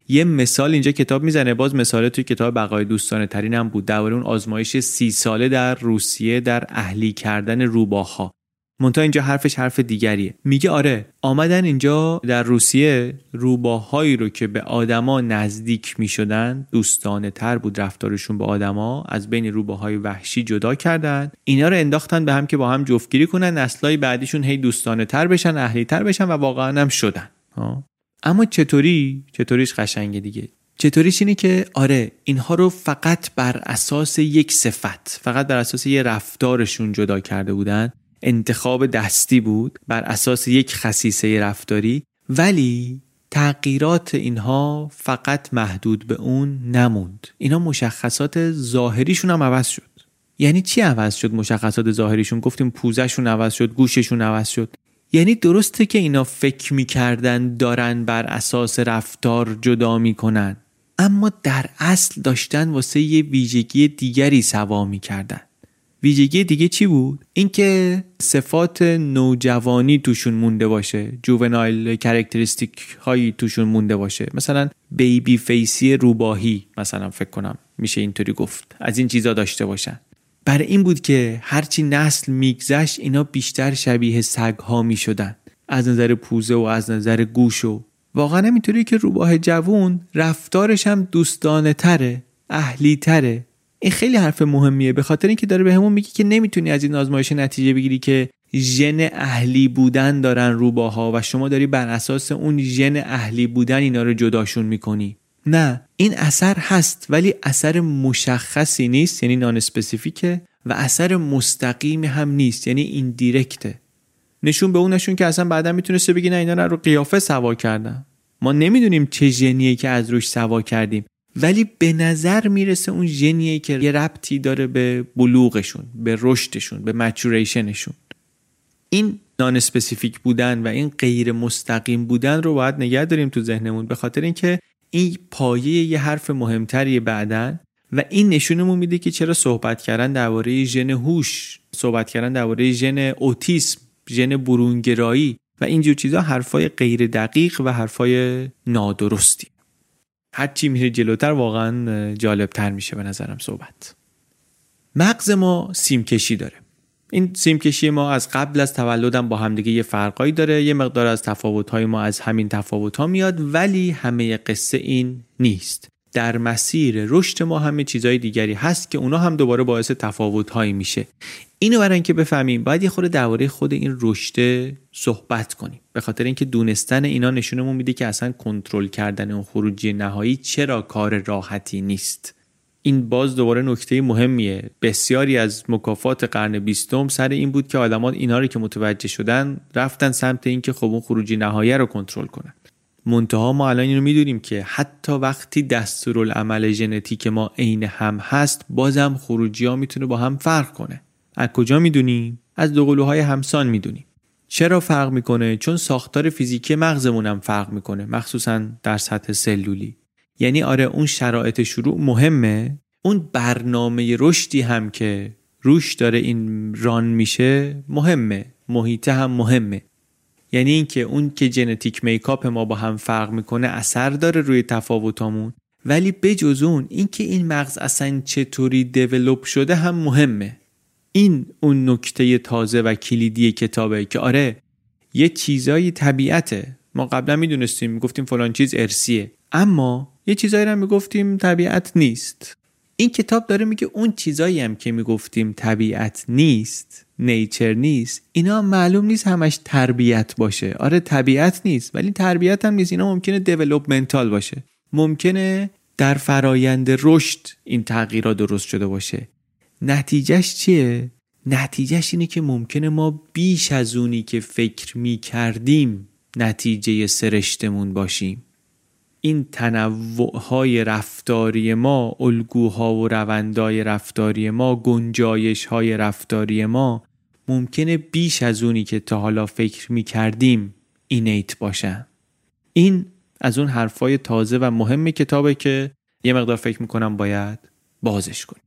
یه مثال اینجا کتاب می‌زنه. باز مثال توی کتاب بقای دوستانه ترین هم بود. درباره اون آزمایش سی ساله در روسیه در اهلی کردن روباها. منتها اینجا حرفش حرف دیگریه. میگه آره آمدن اینجا در روسیه روباهایی رو که به آدما نزدیک می‌شدن دوستانه تر بود رفتارشون به آدما از بین روباهای وحشی جدا کردن. اینا رو انداختن به هم که با هم جفتگیری کنن. نسلای بعدیشون هی دوستانه تر بشن اهلی تر بشن و واقعا هم شدن. اما چطوری؟ چطوریش قشنگه دیگه. چطوریش اینه که آره اینها رو فقط بر اساس یک صفت فقط بر اساس یه رفتارشون جدا کرده بودن. انتخاب دستی بود بر اساس یک خصیصه رفتاری ولی تغییرات اینها فقط محدود به اون نموند. اینا مشخصات ظاهریشون هم عوض شد. یعنی چی عوض شد مشخصات ظاهریشون؟ گفتیم پوزشون عوض شد گوششون عوض شد. یعنی درسته که اینا فکر می‌کردن دارن بر اساس رفتار جدا می‌کنن. اما در اصل داشتن واسه یه ویژگی دیگری سوا می‌کردن. ویژگی دیگه چی بود؟ اینکه صفات نوجوانی توشون مونده باشه juvenile characteristic هایی توشون مونده باشه. مثلا baby face ی روباهی مثلا فکر کنم میشه اینطوری گفت. از این چیزا داشته باشن. برای این بود که هرچی نسل میگذشت اینا بیشتر شبیه سگ ها می شدن. از نظر پوزه و از نظر گوش و واقعا اینطوری که روباه جوون رفتارش هم دوستانه تره اهلی تره این خیلی حرف مهمیه. به خاطر اینکه داره به همون میگه که نمی‌تونی از این آزمایش نتیجه بگیری که ژن اهلی بودن دارن روباها و شما داری بر اساس اون ژن اهلی بودن اینا رو جداشون می‌کنی. نه این اثر هست ولی اثر مشخصی نیست یعنی نان و اثر مستقیمی هم نیست یعنی این دیرکته نشون به اون نشون که اصلا بعدا می‌تونسته بگی نه اینا رو قیافه سوا کردم ما نمی‌دونیم چه ژنیه که از روش سوا کردیم ولی به نظر می‌رسه اون ژنیه که یه ربطی داره به بلوغشون به رشدشون به مچوریشنشون این نان بودن و این غیر مستقیم بودن رو باید نگه داریم تو ذهنمون به خاطر اینکه این پایه یه حرف مهمتری بعدن و این نشونمون میده که چرا صحبت کردن درباره ژن هوش صحبت کردن درباره ژن اوتیسم ژن برونگرایی و اینجور چیزا حرفای غیر دقیق و حرفای نادرستی. هرچی میره جلوتر واقعا جالبتر میشه به نظرم صحبت. مغز ما سیمکشی داره. این سیمکشی ما از قبل از تولدم با همدیگه یه فرقایی داره یه مقدار از تفاوت‌های ما از همین تفاوت‌ها میاد ولی همه قصه این نیست. در مسیر رشد ما همه چیزهای دیگری هست که اونا هم دوباره باعث تفاوت‌هایی میشه. اینو برای اینکه بفهمیم باید یه خورده درباره خود این رشد صحبت کنیم. به خاطر اینکه دونستن اینا نشونمون میده که اصلا کنترل کردن اون خروجی نهایی چرا کار راحتی نیست. این باز دوباره نکته مهمیه. بسیاری از مکافات قرن بیستم سر این بود که آدمات اینا رو که متوجه شدن رفتن سمت اینکه خب اون خروجی نهایی رو کنترل کنن. منتها ما الان اینو می‌دونیم که حتی وقتی دستورالعمل ژنتیک ما عین هم هست بازم خروجی ها می‌تونه با هم فرق کنه. از کجا می‌دونیم؟ از دوقلوهای همسان می‌دونیم. چرا فرق می‌کنه؟ چون ساختار فیزیکی مغزمون هم فرق می‌کنه مخصوصا در سطح سلولی. یعنی آره اون شرایط شروع مهمه. اون برنامه رشدی هم که روش داره این ران میشه مهمه. محیطه هم مهمه. یعنی اینکه اون که ژنتیک میکاپ ما با هم فرق می‌کنه اثر داره روی تفاوتامون. ولی بجز اون اینکه این مغز اصلا چطوری دیولوب شده هم مهمه. این اون نکته تازه و کلیدی کتابه که آره یه چیزایی طبیعته. ما قبلا می‌دونستیم می‌گفتیم فلان چیز ارثیه. اما یه چیزایی رو می‌گفتیم طبیعت نیست. این کتاب داره میگه اون چیزایی هم که می‌گفتیم طبیعت نیست nature نیست اینا معلوم نیست همش تربیت باشه. آره طبیعت نیست ولی تربیت هم نیست. اینا ممکنه developmental باشه. ممکنه در فرایند رشد این تغییرات درست شده باشه. نتیجهش چیه؟ نتیجهش اینه که ممکنه ما بیش از اونی که فکر می کردیم نتیجه سرشتمون باشیم. این تنوع رفتاری ما الگوها و روندای رفتاری ما گنجایش های رفتاری ما ممکنه بیش از اونی که تا حالا فکر می کردیم اینیت باشن. این از اون حرفای تازه و مهم کتابه که یه مقدار فکر می‌کنم باید بازش کنیم.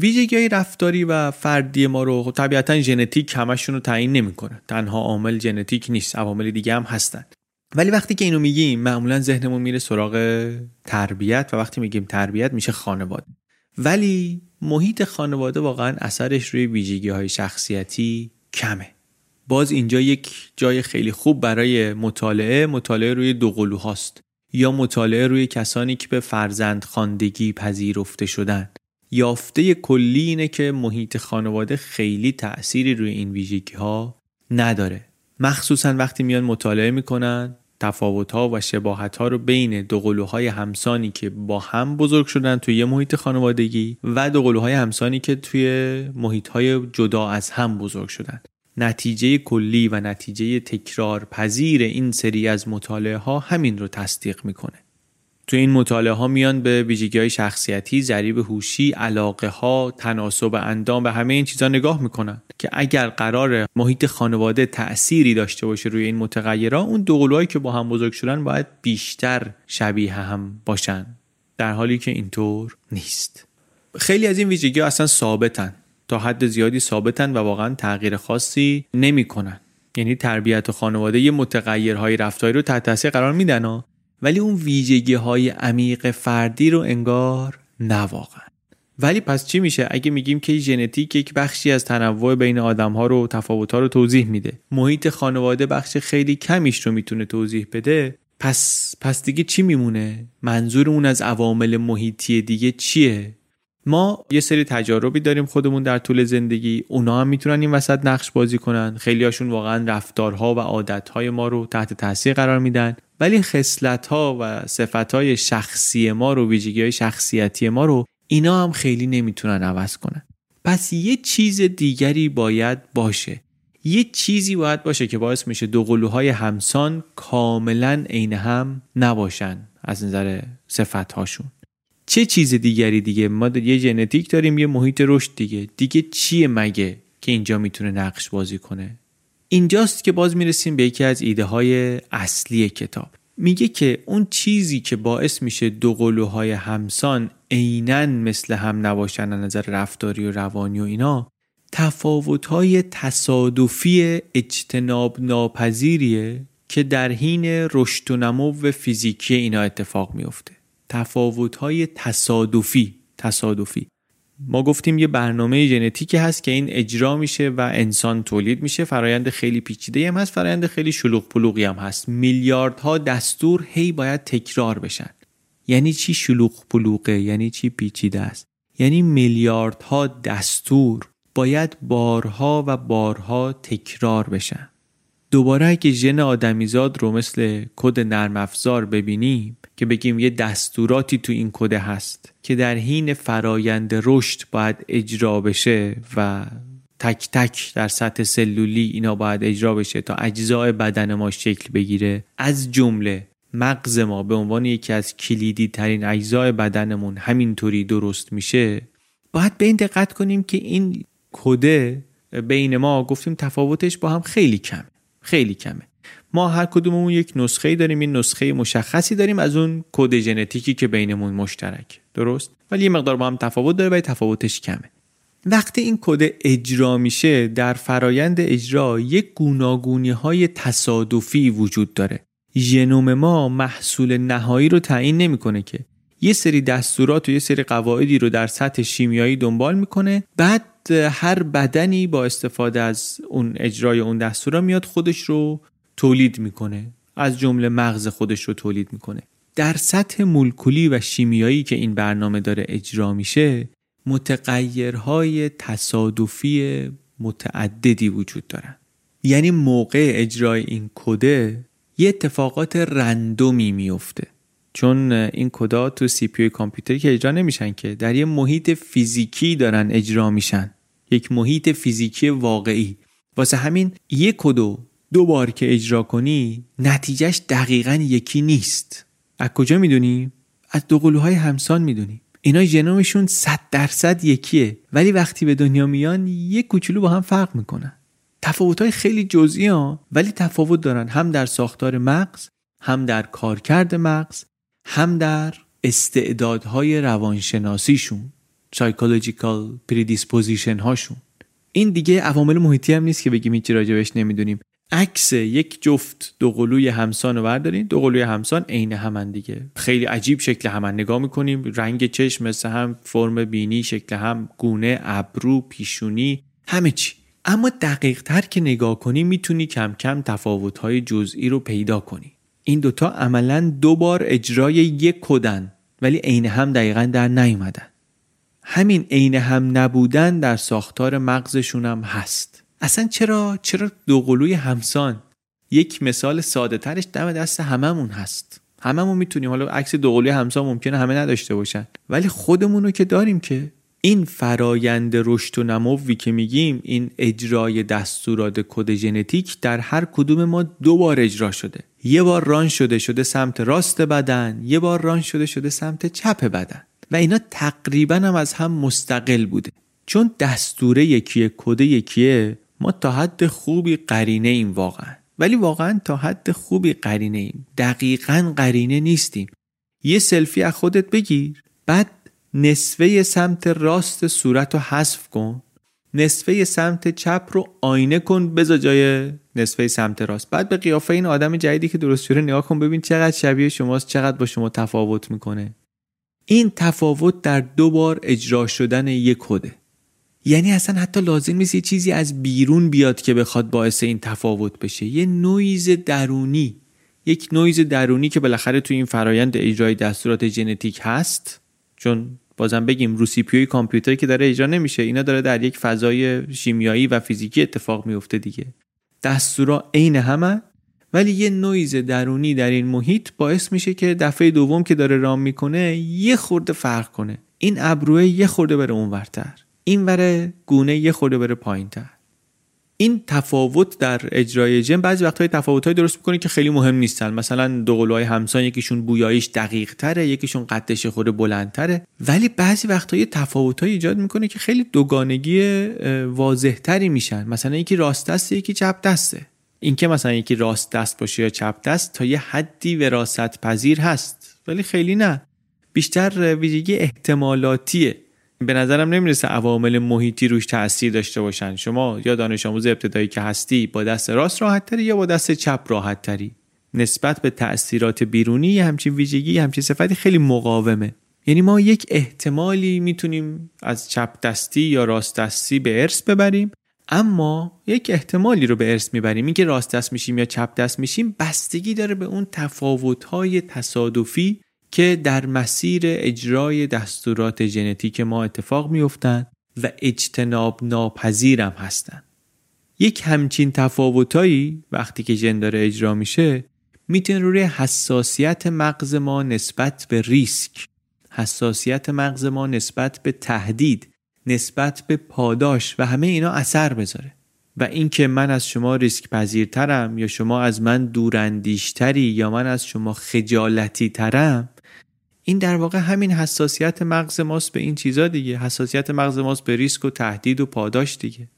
ویژگی های رفتاری و فردی ما رو خب طبیعتا ژنتیک همشون رو تعیین نمی‌کنه. تنها عامل ژنتیک نیست عوامل دیگه هم هستن. ولی وقتی که اینو میگیم معمولا ذهنمون میره سراغ تربیت و وقتی میگیم تربیت میشه خانواده. ولی محیط خانواده واقعا اثرش روی ویژگی های شخصیتی کمه. باز اینجا یک جای خیلی خوب برای مطالعه مطالعه روی دو هاست یا مطالعه روی کسانی که به فرزند خاندگی پذیرفته شدن. یافته کلی اینه که محیط خانواده خیلی تأثیری روی این ویژگی ها نداره. مخصوصا وقتی میان مطالعه می‌کنن تفاوت ها و شباهت ها رو بین دوقلوهای همسانی که با هم بزرگ شدن توی یه محیط خانوادگی و دوقلوهای همسانی که توی محیط های جدا از هم بزرگ شدن. نتیجه کلی و نتیجه تکرار پذیر این سری از مطالعه ها همین رو تصدیق می‌کنه. تو این مطالعه ها میان به ویژگی های شخصیتی، ضریب هوشی، علاقه ها، تناسب اندام و همه این چیزها نگاه می‌کنن که اگر قرار محیط خانواده تأثیری داشته باشه روی این متغیرها اون دو که با هم بزرگ شدن باید بیشتر شبیه هم باشن. در حالی که اینطور نیست. خیلی از این ویژگی ها اصلا ثابتن. تا حد زیادی ثابتن و واقعا تغییر خاصی نمی‌کنن. یعنی تربیت و خانواده یه متغیرهای رفتاری رو تحت تاثیر قرار میدن ولی اون ویژگی های عمیق فردی رو انگار نواقع ولی پس چی میشه؟ اگه میگیم که ژنتیک یک بخشی از تنوع بین آدم ها رو تفاوت ها رو توضیح میده محیط خانواده بخش خیلی کمیش رو می‌تونه توضیح بده پس پس دیگه چی میمونه؟ منظور اون از عوامل محیطی دیگه چیه؟ ما یه سری تجاربی داریم خودمون در طول زندگی. اونا هم می‌تونن این وسط نقش بازی کنن. خیلی هاشون واقعا رفتارها و عادتهای ما رو تحت تاثیر قرار میدن. ولی خصلت ها و صفت های شخصی ما رو ویژگی های شخصیتی ما رو اینا هم خیلی نمی‌تونن عوض کنن. پس یه چیز دیگری باید باشه. یه چیزی باید باشه که باعث میشه دو قلوهای همسان کاملا عین هم نباشن از نظر صفت هاشون چه چیز دیگری دیگه؟ ما یه ژنتیک داریم یه محیط رشد دیگه. دیگه چیه مگه که اینجا می‌تونه نقش بازی کنه؟ اینجاست که باز می‌رسیم به یکی از ایده های اصلی کتاب. میگه که اون چیزی که باعث میشه دو قلوهای همسان عینا مثل هم نباشن نظر رفتاری و روانی و اینا تفاوتهای تصادفی اجتناب ناپذیریه که در حین رشد و نمو فیزیکی اینا اتفاق میفته تفاوتهای تصادفی تصادفی. ما گفتیم یه برنامه ژنتیکی هست که این اجرا میشه و انسان تولید میشه. فرایند خیلی پیچیده هم هست فرایند خیلی شلوغ پلوغی هم هست. میلیاردها دستور هی باید تکرار بشن. یعنی چی شلوغ پلوغه؟ یعنی چی پیچیده است؟ یعنی میلیاردها دستور باید بارها و بارها تکرار بشن. دوباره اگه ژن آدمیزاد رو مثل کد نرم افزار ببینیم که بگیم یه دستوراتی تو این کد هست که در حین فرایند رشد باید اجرا بشه و تک تک در سطح سلولی اینا باید اجرا بشه تا اجزای بدن ما شکل بگیره. از جمله مغز ما به عنوان یکی از کلیدی ترین اجزای بدنمون همینطوری درست میشه باید به این دقت کنیم که این کده بین ما گفتیم تفاوتش با هم خیلی کمه. خیلی کمه. ما هر کدوممون یک نسخه داریم این نسخه مشخصی داریم از اون کد ژنتیکی که بینمون مشترک. درست؟ ولی یه مقدار با هم تفاوت داره ولی تفاوتش کمه. وقتی این کد اجرا میشه در فرایند اجرا یک گوناگونی های تصادفی وجود داره. ژنوم ما محصول نهایی رو تعیین نمی‌کنه که. یه سری دستورات و یه سری قواعدی رو در سطح شیمیایی دنبال می‌کنه بعد هر بدنی با استفاده از اون اجرای اون دستورا میاد خودش رو تولید می‌کنه. از جمله مغز خودش رو تولید می‌کنه. در سطح مولکولی و شیمیایی که این برنامه داره اجرا میشه متغیرهای تصادفی متعددی وجود دارن. یعنی موقع اجرای این کده یه اتفاقات رندومی میفته چون این کدا تو سی پی کامپیوتری که اجرا نمیشن که در یه محیط فیزیکی دارن اجرا میشن. یک محیط فیزیکی واقعی. واسه همین یک کدو دو بار که اجرا کنی نتیجهش دقیقا یکی نیست. از کجا می‌دونی؟ از دو قلوهای همسان می‌دونی. اینا ژنومشون صد درصد یکیه. ولی وقتی به دنیا میان یک کوچولو با هم فرق می‌کنن. تفاوتهای خیلی جزئی ها ولی تفاوت دارن. هم در ساختار مغز هم در کارکرد مغز هم در استعدادهای روانشناسیشون psychological predisposition هاشون این دیگه عوامل محیطی هم نیست که بگیم هیچی راجبش نمی‌دونیم. عکس یک جفت دو قلوی همسان رو بردارین دو قلوی همسان عین همن دیگه. خیلی عجیب شکل همن نگاه می‌کنیم. رنگ چشم مثل هم فرم بینی شکل هم گونه ابرو پیشونی همه چی. اما دقیق تر که نگاه کنی می‌تونی کم کم تفاوت جزئی رو پیدا کنی. این دوتا عملا دو بار اجرای یک کدن ولی عین هم دقیقا در نیومدن. همین عین هم نبودن در ساختار مغزشون هم هست. اصلا چرا؟ چرا دو قلوی همسان؟ یک مثال ساده ترش دم دست هممون هست. هممون می‌تونیم. حالا عکس دو قلوی همسان ممکنه همه نداشته باشن. ولی خودمون رو که داریم که این فرایند رشد و نموی که میگیم این اجرای دستورات کد ژنتیک در هر کدوم ما دو بار اجرا شده. یه بار ران شده شده سمت راست بدن یه بار ران شده شده سمت چپ بدن. و اینا تقریبا هم از هم مستقل بوده. چون دستوره یکیه کد یکیه ما تا حد خوبی قرینه ایم واقعا. ولی واقعا تا حد خوبی قرینه ایم. دقیقا قرینه نیستیم. یه سلفی از خودت بگیر. بعد نصفه سمت راست صورت رو حذف کن. نصفه سمت چپ رو آینه کن بذار جای نصفه سمت راست. بعد به قیافه این آدم جدیدی که درست شده نگاه کن ببین چقدر شبیه شماست چقدر با شما تفاوت می‌کنه. این تفاوت در دو بار اجرا شدن یک کده یعنی اصلا حتی لازم نیست یه چیزی از بیرون بیاد که بخواد باعث این تفاوت بشه. یه نویز درونی. یک نویز درونی که بالاخره تو این فرایند اجرای دستورات ژنتیک هست. چون بازم بگیم رو CPU کامپیوتری که داره اجرا نمیشه. اینا داره در یک فضای شیمیایی و فیزیکی اتفاق میفته دیگه. دستورا عین همه ولی یه نویز درونی در این محیط باعث میشه که دفعه دوم که داره run می‌کنه یه خورده فرق کنه. این ابروه یه خورده بره اونورتر. اینوره گونه یه خورده بره پایینتر. این تفاوت در اجرای جن بعضی وقتهای تفاوتهایی درست می‌کنه که خیلی مهم نیستن. مثلا دو قلوهای همسان یکیشون بویاییش دقیق تره یکیشون قدش خود بلندتره. ولی بعضی وقتهای تفاوتهایی ایجاد می‌کنه که خیلی دوگانگی واضح تری میشن. مثلا یکی راست دسته یکی چپ دسته. اینکه مثلا یکی راست دست باشه یا چپ دست تا یه حدی وراست پذیر هست. ولی خیلی نه. بیشتر ویژگی احتمالاتیه به نظرم نمی‌رسه عوامل محیطی روش تاثیر داشته باشن. شما یا دانش آموز ابتدایی که هستی با دست راست راحت تری یا با دست چپ راحت تری نسبت به تاثیرات بیرونی همچین ویژگی همچین صفتی خیلی مقاومه. یعنی ما یک احتمالی می‌تونیم از چپ دستی یا راست دستی به ارث ببریم اما یک احتمالی رو به ارث می‌بریم. اینکه راست دست میشیم یا چپ دست میشیم بستگی داره به اون تفاوت‌های تصادفی که در مسیر اجرای دستورات ژنتیک ما اتفاق میافتند و اجتناب ناپذیرم هستند. یک همچین تفاوتایی وقتی که ژن داره اجرا میشه می‌تونه روی حساسیت مغز ما نسبت به ریسک حساسیت مغز ما نسبت به تهدید نسبت به پاداش و همه اینا اثر بذاره و اینکه من از شما ریسک پذیرترم یا شما از من دوراندیشتری یا من از شما خجالتی ترم این در واقع همین حساسیت مغز ماست به این چیزا دیگه. حساسیت مغز ماست به ریسک و تهدید و پاداش دیگه.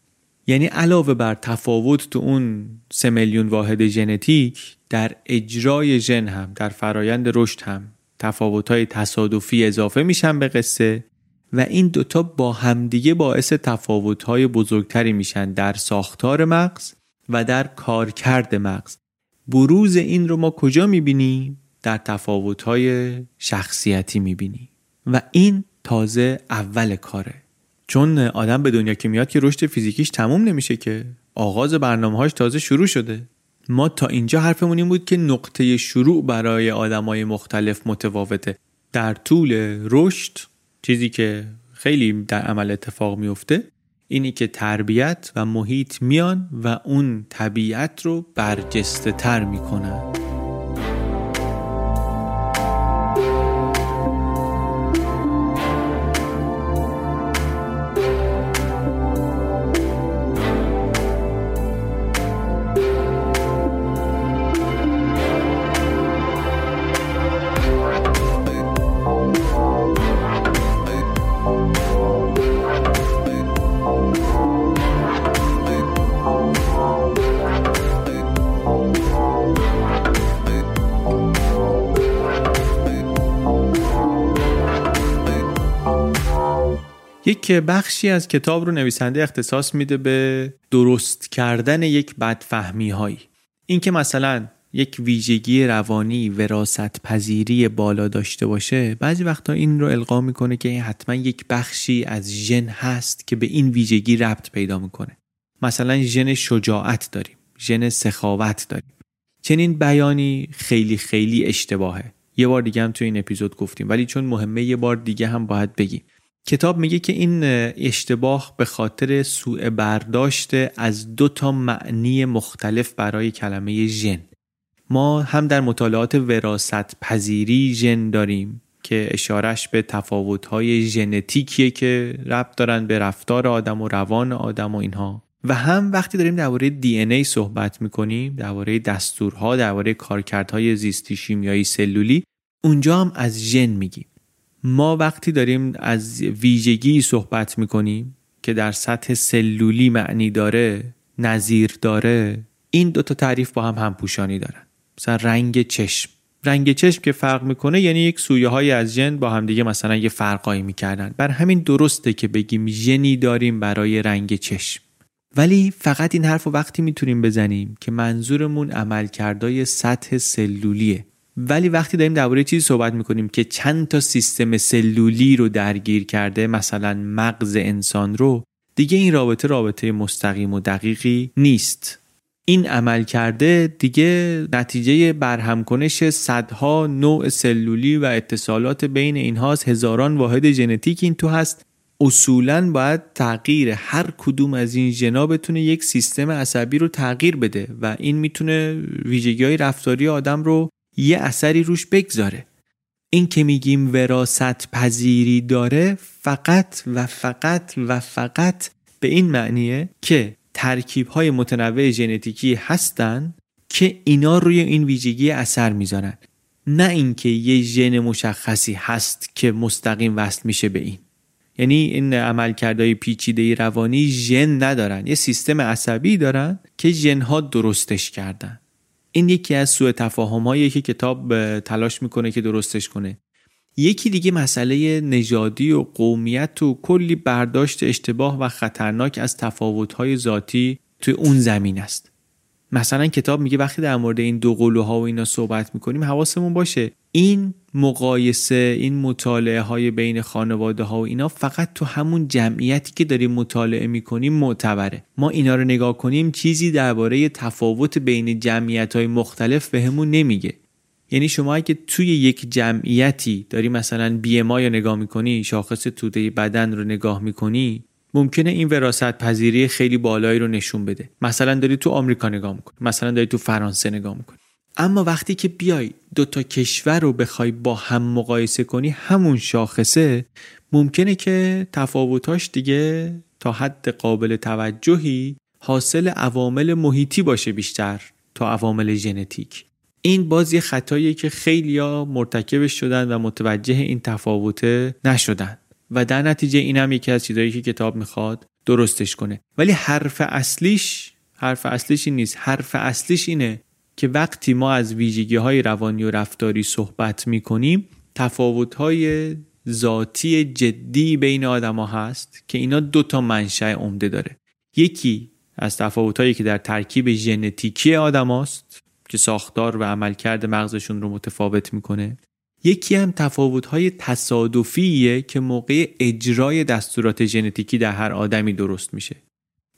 یعنی علاوه بر تفاوت تو اون سه میلیون واحد ژنتیک در اجرای ژن هم در فرایند رشد هم تفاوت‌های تصادفی اضافه میشن به قصه و این دوتا با همدیگه باعث تفاوت‌های بزرگتری میشن در ساختار مغز و در کارکرد مغز. بروز این رو ما کجا می‌بینیم؟ در تفاوت‌های شخصیتی می‌بینی. و این تازه اول کاره. چون آدم به دنیا که میاد که رشد فیزیکیش تموم نمیشه که. آغاز برنامه‌هاش تازه شروع شده. ما تا اینجا حرفمون این بود که نقطه شروع برای آدمای مختلف متفاوته. در طول رشد چیزی که خیلی در عمل اتفاق میفته اینی که تربیت و محیط میان و اون طبیعت رو برجسته تر می‌کنن یک بخشی از کتاب رو نویسنده اختصاص میده به درست کردن یک بدفهمی هایی اینکه مثلا یک ویژگی روانی وراست پذیری بالا داشته باشه بعضی وقتا این رو القا می‌کنه که حتما یک بخشی از ژن هست که به این ویژگی ربط پیدا می‌کنه. مثلا ژن شجاعت داریم ژن سخاوت داریم. چنین بیانی خیلی خیلی اشتباهه. یه بار دیگه هم تو این اپیزود گفتیم ولی چون مهمه یه بار دیگه هم باید بگیم. کتاب میگه که این اشتباه به خاطر سوء برداشت از دو تا معنی مختلف برای کلمه ژن. ما هم در مطالعات وراست پذیری ژن داریم که اشارش به تفاوت‌های ژنتیکیه که ربط دارن به رفتار آدم و روان آدم و اینها. و هم وقتی داریم درباره دی ای صحبت می‌کنیم درباره دستورها درباره کارکردهای زیستی شیمیایی سلولی اونجا هم از ژن میگیم. ما وقتی داریم از ویژگی صحبت می‌کنیم که در سطح سلولی معنی داره نظیر داره این دوتا تعریف با هم همپوشانی دارن. مثلا رنگ چشم. رنگ چشم که فرق می‌کنه یعنی یک سویه های از ژن با همدیگه مثلا یه فرقایی می‌کردن. بر همین درسته که بگیم ژنی داریم برای رنگ چشم. ولی فقط این حرف وقتی می‌تونیم بزنیم که منظورمون عملکردای سطح سلولیه. ولی وقتی داریم درباره چیزی صحبت می‌کنیم که چند تا سیستم سلولی رو درگیر کرده مثلا مغز انسان رو دیگه این رابطه رابطه مستقیم و دقیقی نیست. این عمل کرده دیگه نتیجه برهمکنش صدها نوع سلولی و اتصالات بین اینهاست. هزاران واحد ژنتیک این تو هست. اصولا باید تغییر هر کدوم از این ژنا بتونه یک سیستم عصبی رو تغییر بده و این می‌تونه ویژگی های رفتاری آدم رو یه اثری روش بگذاره. این که میگیم وراست پذیری داره فقط و فقط و فقط به این معنیه که ترکیب های متنوع ژنتیکی هستن که اینا روی این ویژگی اثر می‌ذارن. نه اینکه یه ژن مشخصی هست که مستقیم وصل میشه به این. یعنی این عملکردهای پیچیده روانی ژن ندارن. یه سیستم عصبی دارن که ژنها درستش کردن. این یکی از سوء تفاهم که کتاب تلاش می‌کنه که درستش کنه. یکی دیگه مسئله نژادی و قومیت و کلی برداشت اشتباه و خطرناک از تفاوت‌های ذاتی توی اون زمین است. مثلا کتاب میگه وقتی در مورد این دو قلوها و اینا صحبت می‌کنیم حواسمون باشه. این مقایسه این مطالعه های بین خانواده ها و اینا فقط تو همون جمعیتی که داریم مطالعه می‌کنیم معتبره. ما اینا رو نگاه کنیم چیزی درباره تفاوت بین جمعیت های مختلف بهمون نمیگه. یعنی شما اگه توی یک جمعیتی داری مثلا بی ام رو نگاه می‌کنی شاخص توده بدن رو نگاه می‌کنی ممکنه این وراست پذیری خیلی بالایی رو نشون بده. مثلا داری تو آمریکا نگاه می‌کنی مثلا داری تو فرانسه نگاه می‌کنی. اما وقتی که بیای دو تا کشور رو بخوای با هم مقایسه کنی همون شاخصه ممکنه که تفاوتاش دیگه تا حد قابل توجهی حاصل عوامل محیطی باشه بیشتر تا عوامل ژنتیک. این باز یه خطاییه که خیلیا مرتکبش شدن و متوجه این تفاوته نشدن و در نتیجه این هم یکی از چیزهایی که کتاب می‌خواد درستش کنه. ولی حرف اصلیش حرف اصلیش این نیست. حرف اصلیش اینه که وقتی ما از ویژگی های روانی و رفتاری صحبت می‌کنیم تفاوت های ذاتی جدی بین آدما هست که اینا دو تا منشأ عمده داره. یکی از تفاوت هایی که در ترکیب ژنتیکی آدم که ساختار و عملکرد مغزشون رو متفاوت می‌کنه. یکی هم تفاوت های تصادفیه که موقع اجرای دستورات ژنتیکی در هر آدمی درست میشه.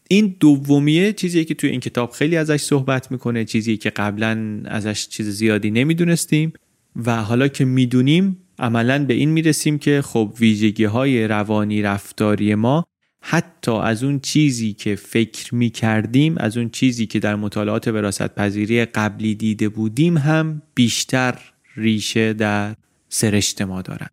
این دومیه چیزی که توی این کتاب خیلی ازش صحبت می‌کنه چیزی که قبلا ازش چیز زیادی نمی‌دونستیم و حالا که می‌دونیم عملا به این می‌رسیم که خب ویژگی های روانی رفتاری ما حتی از اون چیزی که فکر می کردیم از اون چیزی که در مطالعات وراست پذیری قبلی دیده بودیم هم بیشتر ریشه در سرشت ما دارن.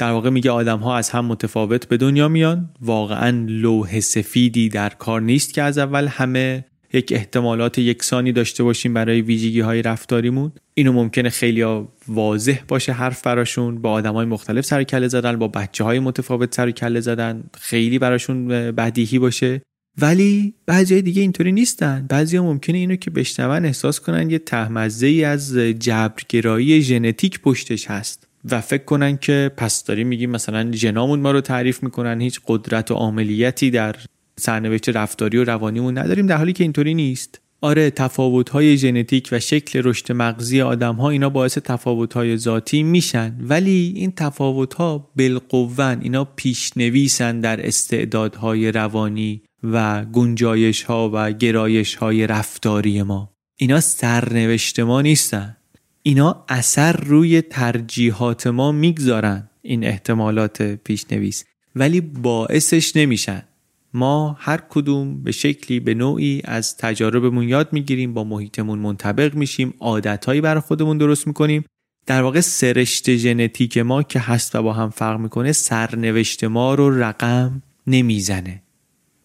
در واقع میگه آدم ها از هم متفاوت به دنیا میان. واقعا لوح سفیدی در کار نیست که از اول همه یک احتمالات یکسانی داشته باشیم برای ویژگی های رفتاریمون. اینو ممکنه خیلی واضح باشه حرف براشون. با آدم های مختلف سر کله زدن با بچه های متفاوت سر کله زدن. خیلی براشون بدیهی باشه. ولی بعضی دیگه اینطوری نیستن. بعضی ها ممکنه اینو که بشنون احساس کنن یه تهمزه ای از جبرگرایی ژنتیک پشتش هست. و فکر کنن که پس داریم میگیم مثلا ژنامون ما رو تعریف می‌کنن هیچ قدرت و عاملیتی در سرنوشت رفتاری و روانیمون نداریم در حالی که اینطوری نیست. آره تفاوت‌های ژنتیک و شکل رشد مغزی آدم اینا باعث تفاوت‌های ذاتی میشن. ولی این تفاوت‌ها بالقوه اینا پیشنویسن در استعدادهای روانی و گنجایش ها و گرایش های رفتاری ما. اینا سرنوشت ما نیستن. اینا اثر روی ترجیحات ما می‌گذارن این احتمالات پیشنویس. ولی باعثش نمیشن. ما هر کدوم به شکلی به نوعی از تجاربمون یاد می‌گیریم با محیطمون منطبق میشیم عادتهایی برای خودمون درست می‌کنیم. در واقع سرشت ژنتیک ما که هست و با هم فرق می‌کنه سرنوشت ما رو رقم نمی‌زنه.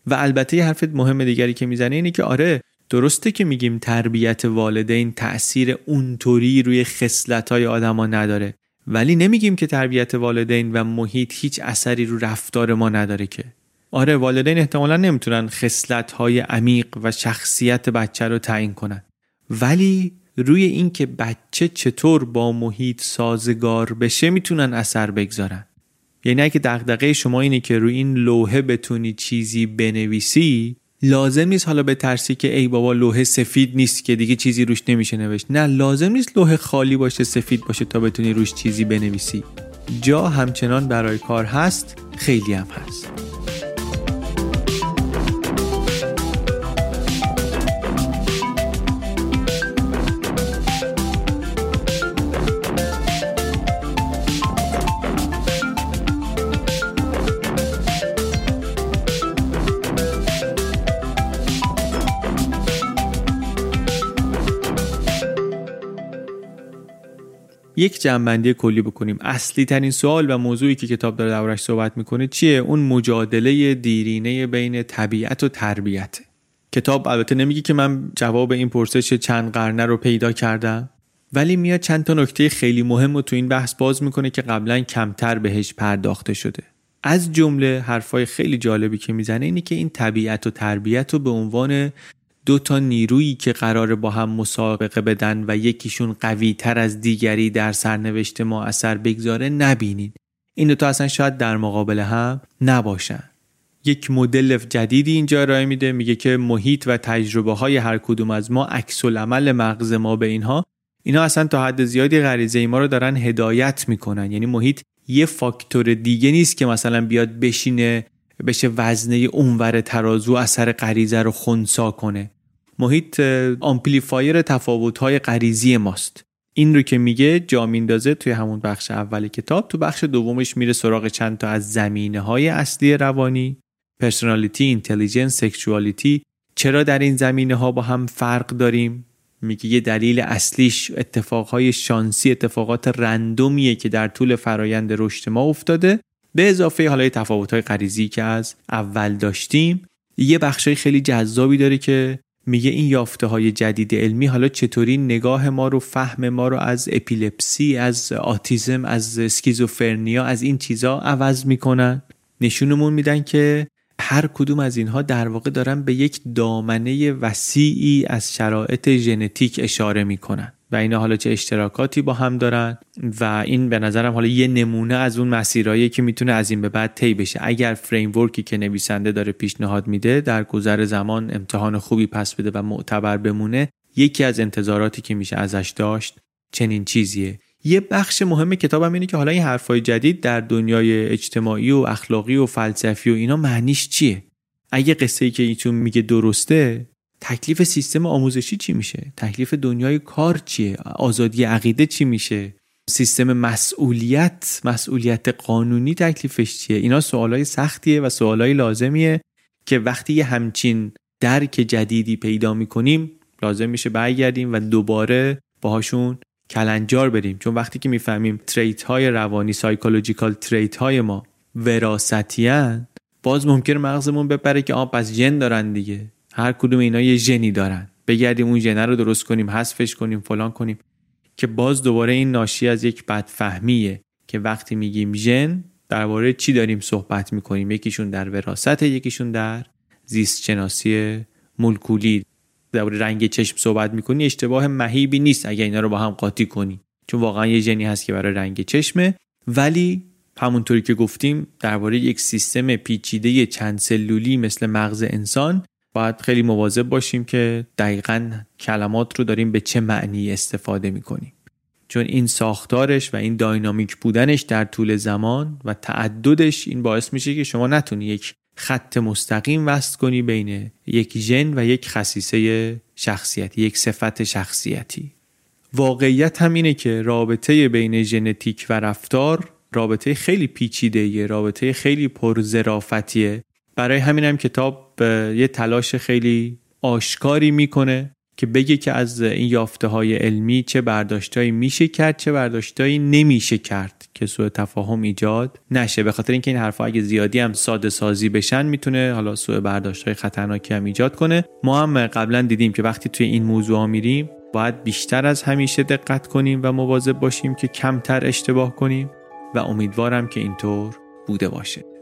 و البته یه حرف مهم دیگری که می‌زنه اینه که آره درسته که میگیم تربیت والدین تاثیر اونطوری روی خصلت‌های آدما نداره ولی نمیگیم که تربیت والدین و محیط هیچ اثری رو رفتار ما نداره که. آره والدین احتمالا نمی‌تونن خصلت‌های عمیق و شخصیت بچه رو تعیین کنن. ولی روی اینکه بچه چطور با محیط سازگار بشه می‌تونن اثر بگذارن. یعنی اگه دغدغه شما اینه که روی این لوحه بتونی چیزی بنویسی لازم نیست حالا به ترسی که ای بابا لوحه سفید نیست که دیگه چیزی روش نمیشه نوشت. نه لازم نیست لوحه خالی باشه سفید باشه تا بتونی روش چیزی بنویسی. جا همچنان برای کار هست خیلی هم هست. یک جنبندی کلی بکنیم. اصلی ترین سوال و موضوعی که کتاب داره دربارش صحبت می‌کنه چیه؟ اون مجادله دیرینه بین طبیعت و تربیت. کتاب البته نمیگه که من جواب این پرسش چند قرنه رو پیدا کردم ولی میاد چند تا نکته خیلی مهم رو تو این بحث باز می‌کنه که قبلا کمتر بهش پرداخته شده. از جمله حرفای خیلی جالبی که می‌زنه اینه که این طبیعت و تربیت رو به عنوان دو تا نیرویی که قرار با هم مسابقه بدن و یکیشون قوی تر از دیگری در سرنوشت ما اثر بگذاره نبینید این دو تا اصلا شاید در مقابل هم نباشن. یک مدل جدیدی اینجا ارائه میده میگه که محیط و تجربه های هر کدوم از ما عکس العمل مغز ما به اینها. اینا اصلا تا حد زیادی غریزه ما رو دارن هدایت می‌کنن. یعنی محیط یه فاکتور دیگه نیست که مثلا بیاد بشینه بشه وزنه اونور ترازو اثر غریزه رو خونسا کنه. محیط amplifier تفاوت‌های غریزی ماست. این رو که میگه جا میندازه توی همون بخش اول کتاب تو بخش دومش میره سراغ چند تا از زمینه های اصلی روانی personality، intelligence، sexuality چرا در این زمینه ها با هم فرق داریم؟ میگه یه دلیل اصلیش اتفاقهای شانسی اتفاقات random یه که در طول فرایند رشد ما افتاده. به اضافه حالا تفاوت‌های غریزی که از اول داشتیم یه بخشای خیلی جذابی داره که میگه این یافته های جدید علمی حالا چطوری نگاه ما رو فهم ما رو از اپیلپسی از آتیزم از اسکیزوفرنیا از این چیزا عوض می‌کنن. نشونمون میدن که هر کدوم از اینها در واقع دارن به یک دامنه وسیعی از شرایط ژنتیک اشاره می‌کنن. و اینا حالا چه اشتراکاتی با هم دارن و این به نظرم حالا یه نمونه از اون مسیرهایی که می‌تونه از این به بعد طی بشه. اگر فریم که نویسنده داره پیشنهاد میده در گذر زمان امتحان خوبی پس بده و معتبر بمونه یکی از انتظاراتی که میشه ازش داشت چنین چیزیه. یه بخش مهم کتابم اینه که حالا این حرفای جدید در دنیای اجتماعی و اخلاقی و فلسفی و اینا معنیش چیه؟ اگه قصه ای که ایتون میگه درسته تکلیف سیستم آموزشی چی میشه؟ تکلیف دنیای کار چیه؟ آزادی عقیده چی میشه؟ سیستم مسئولیت مسئولیت قانونی تکلیفش چیه؟ اینا سوالای سختیه و سوالای لازمیه که وقتی یه همچین درک جدیدی پیدا می‌کنیم لازم میشه برگردیم و دوباره باهاشون کلنجار بریم. چون وقتی که می‌فهمیم trait های روانی psychological trait های ما وراثتی باز ممکن مغزمون بپره که آ پس ژن دارن دیگه. هر کدوم اینا یه ژنی دارن. بگردیم اون ژن رو درست کنیم حذفش کنیم فلان کنیم. که باز دوباره این ناشی از یک بدفهمیه که وقتی میگیم ژن درباره چی داریم صحبت می‌کنیم؟ یکیشون در وراثت یکیشون در زیست شناسی مولکولی. درباره رنگ چشم صحبت می‌کنی اشتباه مهیبی نیست اگر اینا رو با هم قاطی کنی. چون واقعا یه ژنی هست که برای رنگ چشمه. ولی همونطوری که گفتیم درباره یک سیستم پیچیده چند سلولی مثل مغز انسان باید خیلی مواظب باشیم که دقیقا کلمات رو داریم به چه معنی استفاده می‌کنیم. چون این ساختارش و این داینامیک بودنش در طول زمان و تعددش این باعث میشه که شما نتونی یک خط مستقیم وصل کنی بین یک ژن و یک خصیصه شخصیتی یک صفت شخصیتی. واقعیت هم اینه که رابطه بین ژنتیک و رفتار رابطه خیلی پیچیده رابطه خیلی پرزرافتیه برای همین هم کتاب یه تلاش خیلی آشکاری می‌کنه که بگه که از این یافته های علمی چه برداشتهایی میشه کرد چه برداشتهایی نمیشه کرد که سوء تفاهم ایجاد نشه. به خاطر اینکه این حرفها اگه زیادی هم ساده سازی بشن می‌تونه حالا سوء برداشت های خطرناکی هم ایجاد کنه. ما هم قبلا دیدیم که وقتی توی این موضوع ها میریم باید بیشتر از همیشه دقت کنیم و مواظب باشیم که کمتر اشتباه کنیم و امیدوارم که اینطور بوده باشه.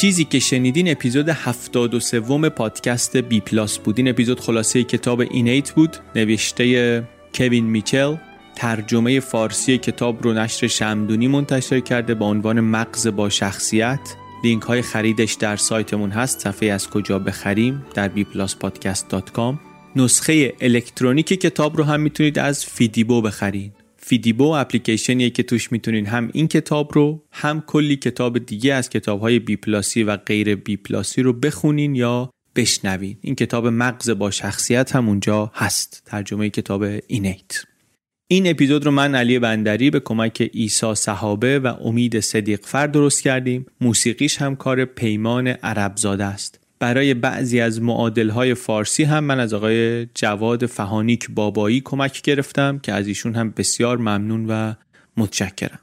چیزی که شنیدین اپیزود 73 پادکست بی پلاس بود. این اپیزود خلاصه کتاب Innate بود نوشته کوین میچل. ترجمه فارسی کتاب رو نشر شمدونی منتشر کرده با عنوان مغز با شخصیت. لینک های خریدش در سایتمون هست. صفحه از کجا بخریم؟ در bpluspodcast.com نسخه الکترونیک کتاب رو هم می‌تونید از فیدیبو بخرید فیدیبو اپلیکیشنیه که توش می‌تونین هم این کتاب رو هم کلی کتاب دیگه از کتاب های بی پلاسی و غیر بی پلاسی رو بخونین یا بشنوین. این کتاب مغز با شخصیت هم اونجا هست. ترجمه کتاب اینیت این اپیزود رو من علی بندری به کمک ایسا صحابه و امید صدیق فر درست کردیم. موسیقیش هم کار پیمان عربزاده است. برای بعضی از معادلهای فارسی هم من از آقای جواد فهانیک بابایی کمک گرفتم که از ایشون هم بسیار ممنون و متشکرم.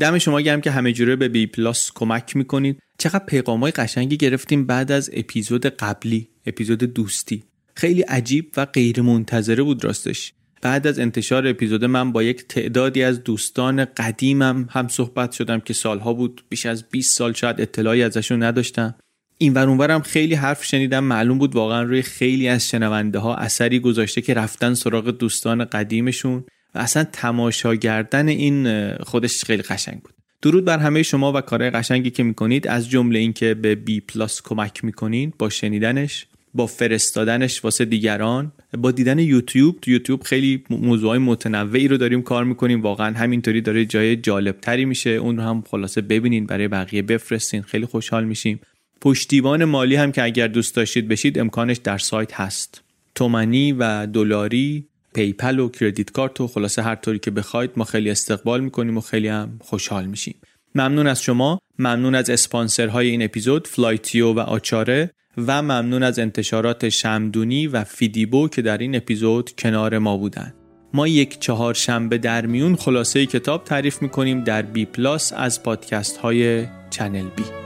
دم شما گرم که همه جوره به بی پلاس کمک می‌کنید. چقدر پیغام های قشنگی گرفتیم بعد از اپیزود قبلی اپیزود دوستی. خیلی عجیب و غیر منتظره بود راستش. بعد از انتشار اپیزود من با یک تعدادی از دوستان قدیمم هم صحبت شدم که سالها بود بیش از 20 سال شاید اطلاعی ازشون نداشتم. این ور اونورم خیلی حرف شنیدم. معلوم بود واقعا روی خیلی از شنونده ها اثری گذاشته که رفتن سراغ دوستان قدیمشون و اصلا تماشا کردن این خودش خیلی قشنگ بود. درود بر همه شما و کارهای قشنگی که می‌کنید. از جمله اینکه به بی پلاس کمک می‌کنید با شنیدنش با فرستادنش واسه دیگران با دیدن یوتیوب. تو یوتیوب خیلی موضوعای متنوعی رو داریم کار می‌کنیم. واقعا همینطوری داره جای جالب تری میشه. اون رو هم خلاصه ببینین برای بقیه بفرستین. خیلی خوشحال میشیم. پشتیبان مالی هم که اگر دوست داشتید بشید امکانش در سایت هست. تومنی و دلاری PayPal و credit card و خلاصه هر طوری که بخواید ما خیلی استقبال می‌کنیم و خیلی هم خوشحال میشیم. ممنون از شما ممنون از اسپانسرهای این اپیزود فلایتیو و آچاره و ممنون از انتشارات شمدونی و فیدیبو که در این اپیزود کنار ما بودند ما یک چهار شنبه در میون خلاصه کتاب تعریف می‌کنیم در بی پلاس از پادکست های چنل بی.